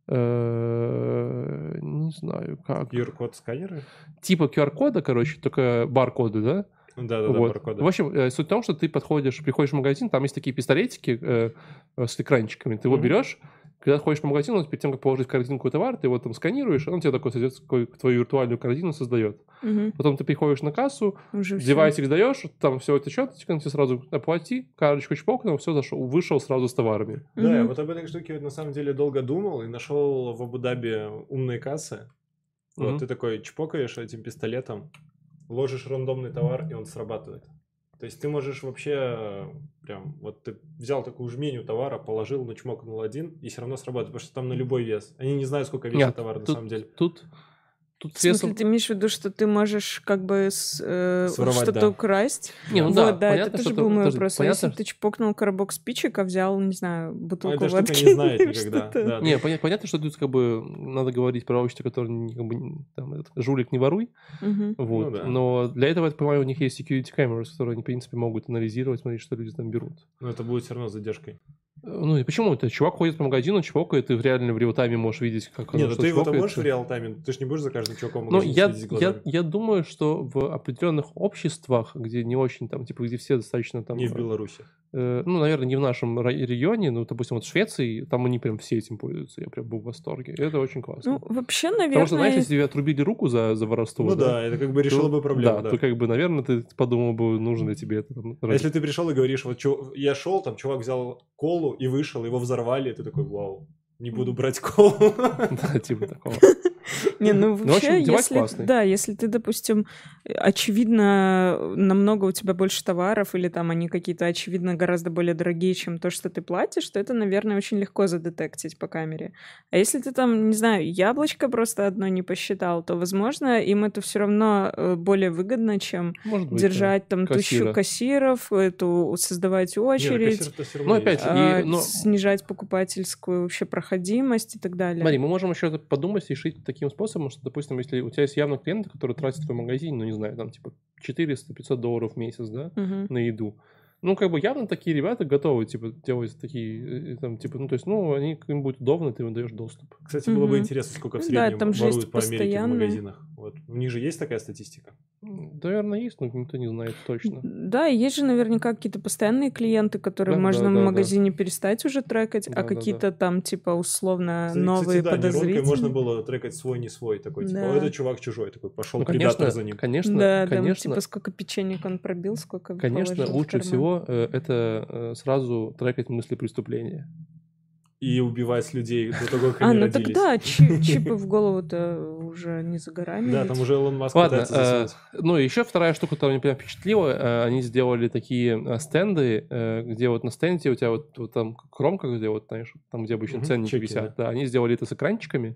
э, не знаю, как. QR-код сканеры? Типа QR-кода, короче, только бар-коды, да? Да, да, да, Вот. баркоды. В общем, э, суть в том, что ты подходишь, приходишь в магазин, там есть такие пистолетики э, э, с экранчиками, ты его Мгм. берешь, когда ходишь по магазину, перед тем, как положить в корзинку товар, ты его там сканируешь, он тебе такой создает, такой, твою виртуальную корзину создает. Мгм. Потом ты приходишь на кассу, Уже девайсик сдаешь, там все это счет, тебе сразу оплати, карточку чпокнул, все, зашел, вышел сразу с товарами. Да, я Мгм. вот об этой штуке на самом деле долго думал и нашел в Абу-Даби умные кассы. Вот Мгм. ты такой чпокаешь этим пистолетом, ложишь рандомный товар, и он срабатывает. То есть ты можешь вообще прям, вот ты взял такую жменю товара, положил, начмокнул один, и все равно сработает, потому что там на любой вес. Они не знают, сколько весит Нет, товар на тут, самом деле. Тут, тут В смысле, весом- ты имеешь в виду, что ты можешь как бы э, что-то да. украсть? Не, ну вот, да, да, понятно, это тоже что был ты- мой вопрос. А понятно, если ты чпокнул коробок спичек, а взял, не знаю, А бутылку штука водки не [laughs] знает никогда. Да, Не, поня- понятно, что тут как бы надо говорить про общество, которое как бы, там, этот, жулик не воруй, Мгм. вот. Ну да. Но для этого, я так понимаю, у них есть security cameras, которые они, в принципе, могут анализировать, смотреть, что люди там берут. Но это будет все равно задержкой. Ну и почему? Это чувак ходит по магазину, чпокает, ты в реально в реал-тайме можешь видеть, как Не, оно ну ты его-то можешь в реал-тайме, ты же не будешь за каждым чуваком Ну, я, я, я думаю, что в определенных обществах, где не очень там, типа, где все достаточно там... Не в Беларуси. Э, ну, наверное, не в нашем регионе, но, допустим, вот в Швеции, там они прям все этим пользуются. Я прям был в восторге. Это очень классно. Ну, вообще, наверное... Потому что, знаешь, если тебе отрубили руку за, за воровство, Ну да, это как бы решило то- бы проблему. да, да. то как бы, наверное, ты подумал бы, нужно ли тебе это. там, А ради- Если ты пришел и говоришь, вот чё- я шел, там чувак взял колу и вышел, его взорвали, и ты такой, вау, не буду брать колу. [laughs] Да, типа такого. [laughs] [laughs] Не, ну Ну, вообще, если, да, если ты, допустим, очевидно, намного у тебя больше товаров, или там они какие-то, очевидно, гораздо более дорогие, чем то, что ты платишь, то это, наверное, очень легко задетектить по камере. А если ты там, не знаю, яблочко просто одно не посчитал, то, возможно, им это все равно э, более выгодно, чем да. держать там Кассира. тысячу кассиров, эту, создавать очередь, Ну, опять же, а, и- но- снижать покупательскую вообще проходимость и так далее. Смотри, мы можем еще подумать и решить таким способом, что, допустим, если у тебя есть явно клиенты, которые тратят в твой магазин, ну, не знаю, там, типа, 400-500 долларов в месяц, да, Мгм. на еду. Ну, как бы явно такие ребята готовы, типа, делать такие, э, там, типа, ну, то есть, ну, они, им будет удобно, ты им даешь доступ. Кстати, было бы интересно, сколько в Ну да, среднем там же воруют по Америке в магазинах. Вот. У них же есть такая статистика? Наверное, есть, но никто не знает точно. Да, есть же наверняка какие-то постоянные клиенты, которые Да, можно да, в да, да. магазине перестать уже трекать, Да, а да, какие-то там, типа, условно, Кстати, новые кстати, да, подозрительные. можно было трекать свой, не свой. Такой, типа, Да. «О, это чувак чужой. Такой, пошел Ну, конечно, за ним. конечно, да, да, конечно, типа, сколько печенек он пробил, сколько конечно, лучше всего э, это э, сразу трекать мысли преступления. И убивать людей до того, как А, они ну родились. тогда чи- [laughs] чипы в голову-то уже не за горами. Да, ведь. там уже Илон Маск Ладно, пытается э, засунуть. ну и еще вторая штука, которая меня прям впечатлила, э, они сделали такие э, стенды, э, где вот на стенде у тебя вот, вот там кромка, где вот, знаешь, там, где обычно Мгм, ценники чеки, висят, да. они сделали это с экранчиками,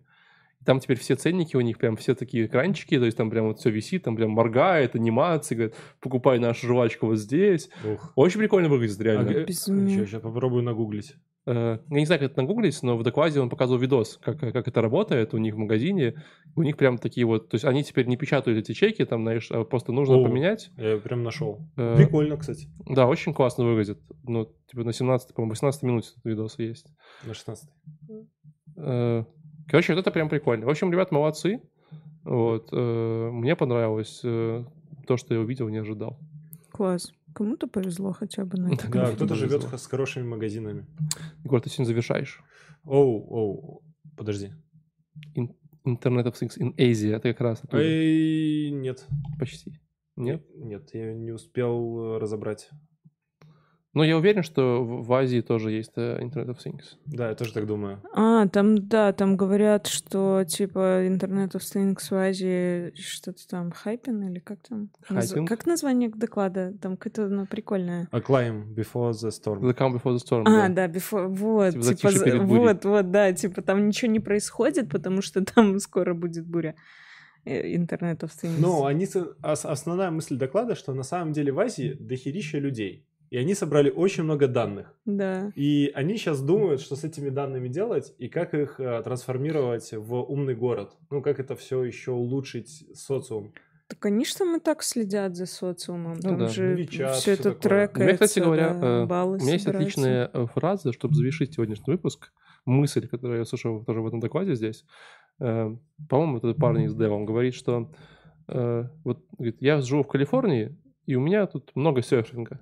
там теперь все ценники у них прям все такие экранчики, то есть там прям вот все висит, там прям моргает, анимации, говорит, покупай нашу жвачку вот здесь. Ух. Очень прикольно выглядит, реально. А, Безумие. сейчас попробую нагуглить. Э, Я не знаю, как это нагуглить, но в докладе он показывал видос, как, как это работает у них в магазине. У них прям такие вот... То есть они теперь не печатают эти чеки, там, знаешь, а просто нужно О. поменять. Я прям нашел. Э, Прикольно, кстати. Да, очень классно выглядит. Ну, типа на 17, по-моему, 18 минут этот видос есть. На 16 Э, Короче, вот это прям прикольно. В общем, ребят, молодцы. Вот. э, Мне понравилось э, то, что я увидел, не ожидал. Класс. Кому-то повезло хотя бы на это. Да, кто-то живет повезло. с хорошими магазинами. Егор, ты сегодня завершаешь. Оу, оу, подожди. Internet of Things in Asia. Это как раз оттуда. Эй, нет. Почти. Нет? Нет, я не успел э, разобрать. Но я уверен, что в Азии тоже есть э, Internet of Things. Да, я тоже так думаю. А, там, да, там говорят, что, типа, Internet of Things в Азии что-то там хайпин или как там? Наз- Хайпинг? Как название доклада? Там какое-то, ну, прикольное. A climb before the storm. The Calm Before the Storm. А, да. да, before, вот, Типа типа, за- перед бурей. вот, вот, да, типа, там ничего не происходит, потому что там [laughs] скоро будет буря. Э, Internet of Things. Но они, основная мысль доклада, что на самом деле в Азии дохерища людей. И они собрали очень много данных. Да. И они сейчас думают, что с этими данными делать и как их э, трансформировать в умный город. Ну, как это все еще улучшить социум. Так они ж там и так следят за социумом. Ну там да. же Вичат, все это такое. трекается. У меня, кстати говоря, да, э, баллы у меня есть отличная э, фраза, чтобы завершить сегодняшний выпуск. Мысль, которую я слышал тоже в этом докладе здесь. Э, По-моему, это парень из Dev, он говорит, что э, вот, говорит, я живу в Калифорнии, и у меня тут много серфинга.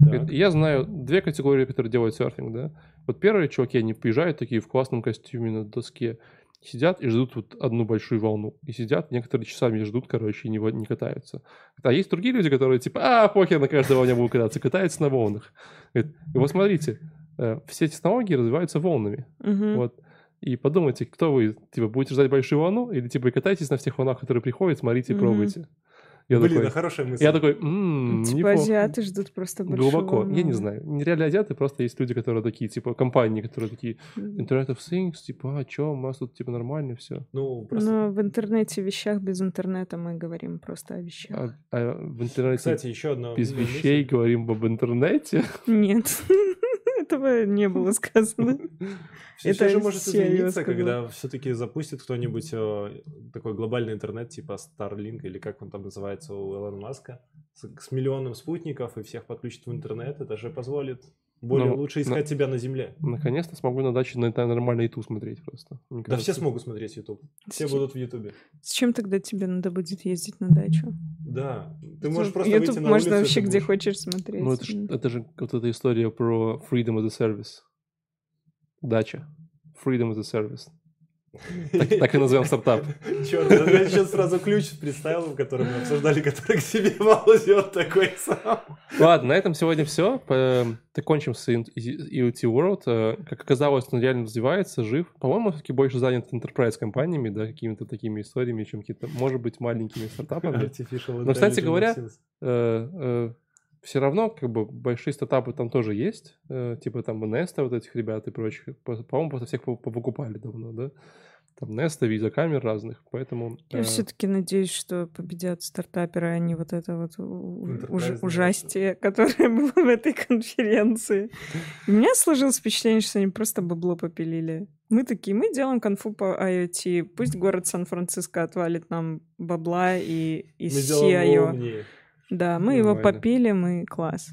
Говорит, я знаю две категории, которые делают серфинг, да. Вот первые чуваки, они приезжают такие в классном костюме на доске, сидят и ждут вот одну большую волну. И сидят некоторые часами ждут, короче, и не, не катаются. А есть другие люди, которые типа, а, похер, на каждой волне буду кататься, катаются на волнах. Говорит, и вот смотрите, э, все технологии развиваются волнами. Мгм. Вот. и подумайте, кто вы, типа, будете ждать большую волну, или, типа, катайтесь на всех волнах, которые приходят, смотрите и Мгм. пробуйте. Я Блин, такой, а хорошая мысль. я такой, «М, Типа неплохо». азиаты ждут просто большую Глубоко. Я не волну. знаю. Нереально азиаты, просто есть люди, которые такие, типа, компании, которые такие, Internet of Things, типа, а чё, у нас тут, типа, нормально все. Ну, просто... Но в интернете вещах без интернета мы говорим просто о вещах. А, а в интернете Кстати, еще одна без вещей мысль. говорим об интернете. Нет, этого не было сказано. [laughs] Это же может измениться, когда все-таки запустит кто-нибудь э, такой глобальный интернет типа Starlink или как он там называется у Илона Маска с миллионом спутников и всех подключит в интернет. Это же позволит более Ну, лучше на- искать тебя на Земле. Наконец-то смогу на даче на на нормальный YouTube смотреть просто. Мне Да все кажется. смогут смотреть YouTube. Все будут в Ютубе. Зачем тогда тебе надо будет ездить на дачу? Да. Ты можешь просто YouTube выйти на можно улицу, вообще где будешь- хочешь смотреть. Ну, это, ж- это же вот эта история про freedom as a service. Дача. Freedom as a service. Так, так и назовем стартап. Черт, я сейчас сразу ключ представил, который мы обсуждали, который к себе ползет такой сам. Ладно, на этом сегодня все. Закончим с ин- IoT World. Э, Как оказалось, он реально развивается, жив. По-моему, все-таки больше занят enterprise компаниями, да, какими-то такими историями, чем какие-то, может быть, маленькими стартапами. Но, кстати говоря. Все равно, как бы, большие стартапы там тоже есть, э, типа там Nesta, вот этих ребят и прочих. По- По-моему, просто всех повыкупали давно, да? Там Nesta, Visa камер разных, поэтому... Я э, все-таки надеюсь, что победят стартаперы, а не вот это вот уж- ужастие, [laughs] которое было в этой конференции. У меня сложилось впечатление, что они просто бабло попилили. Мы такие, мы делаем конфу по IoT, пусть город Сан-Франциско отвалит нам бабла и, и CIO. Да, мы его Нормально. попилим, и класс.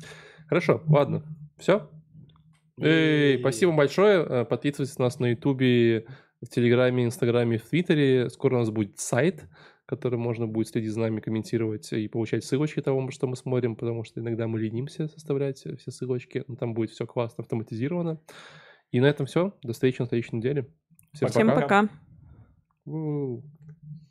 Хорошо, ладно. Все? Эй, спасибо большое. Э, Подписывайтесь на нас на Ютубе, в Телеграме, Инстаграме, в Твиттере. Скоро у нас будет сайт, который можно будет следить за нами, комментировать и получать ссылочки того, что мы смотрим, потому что иногда мы ленимся составлять э, все ссылочки. Но там будет все классно автоматизировано. И на этом все. До встречи на следующей неделе. Всем Всем пока. пока.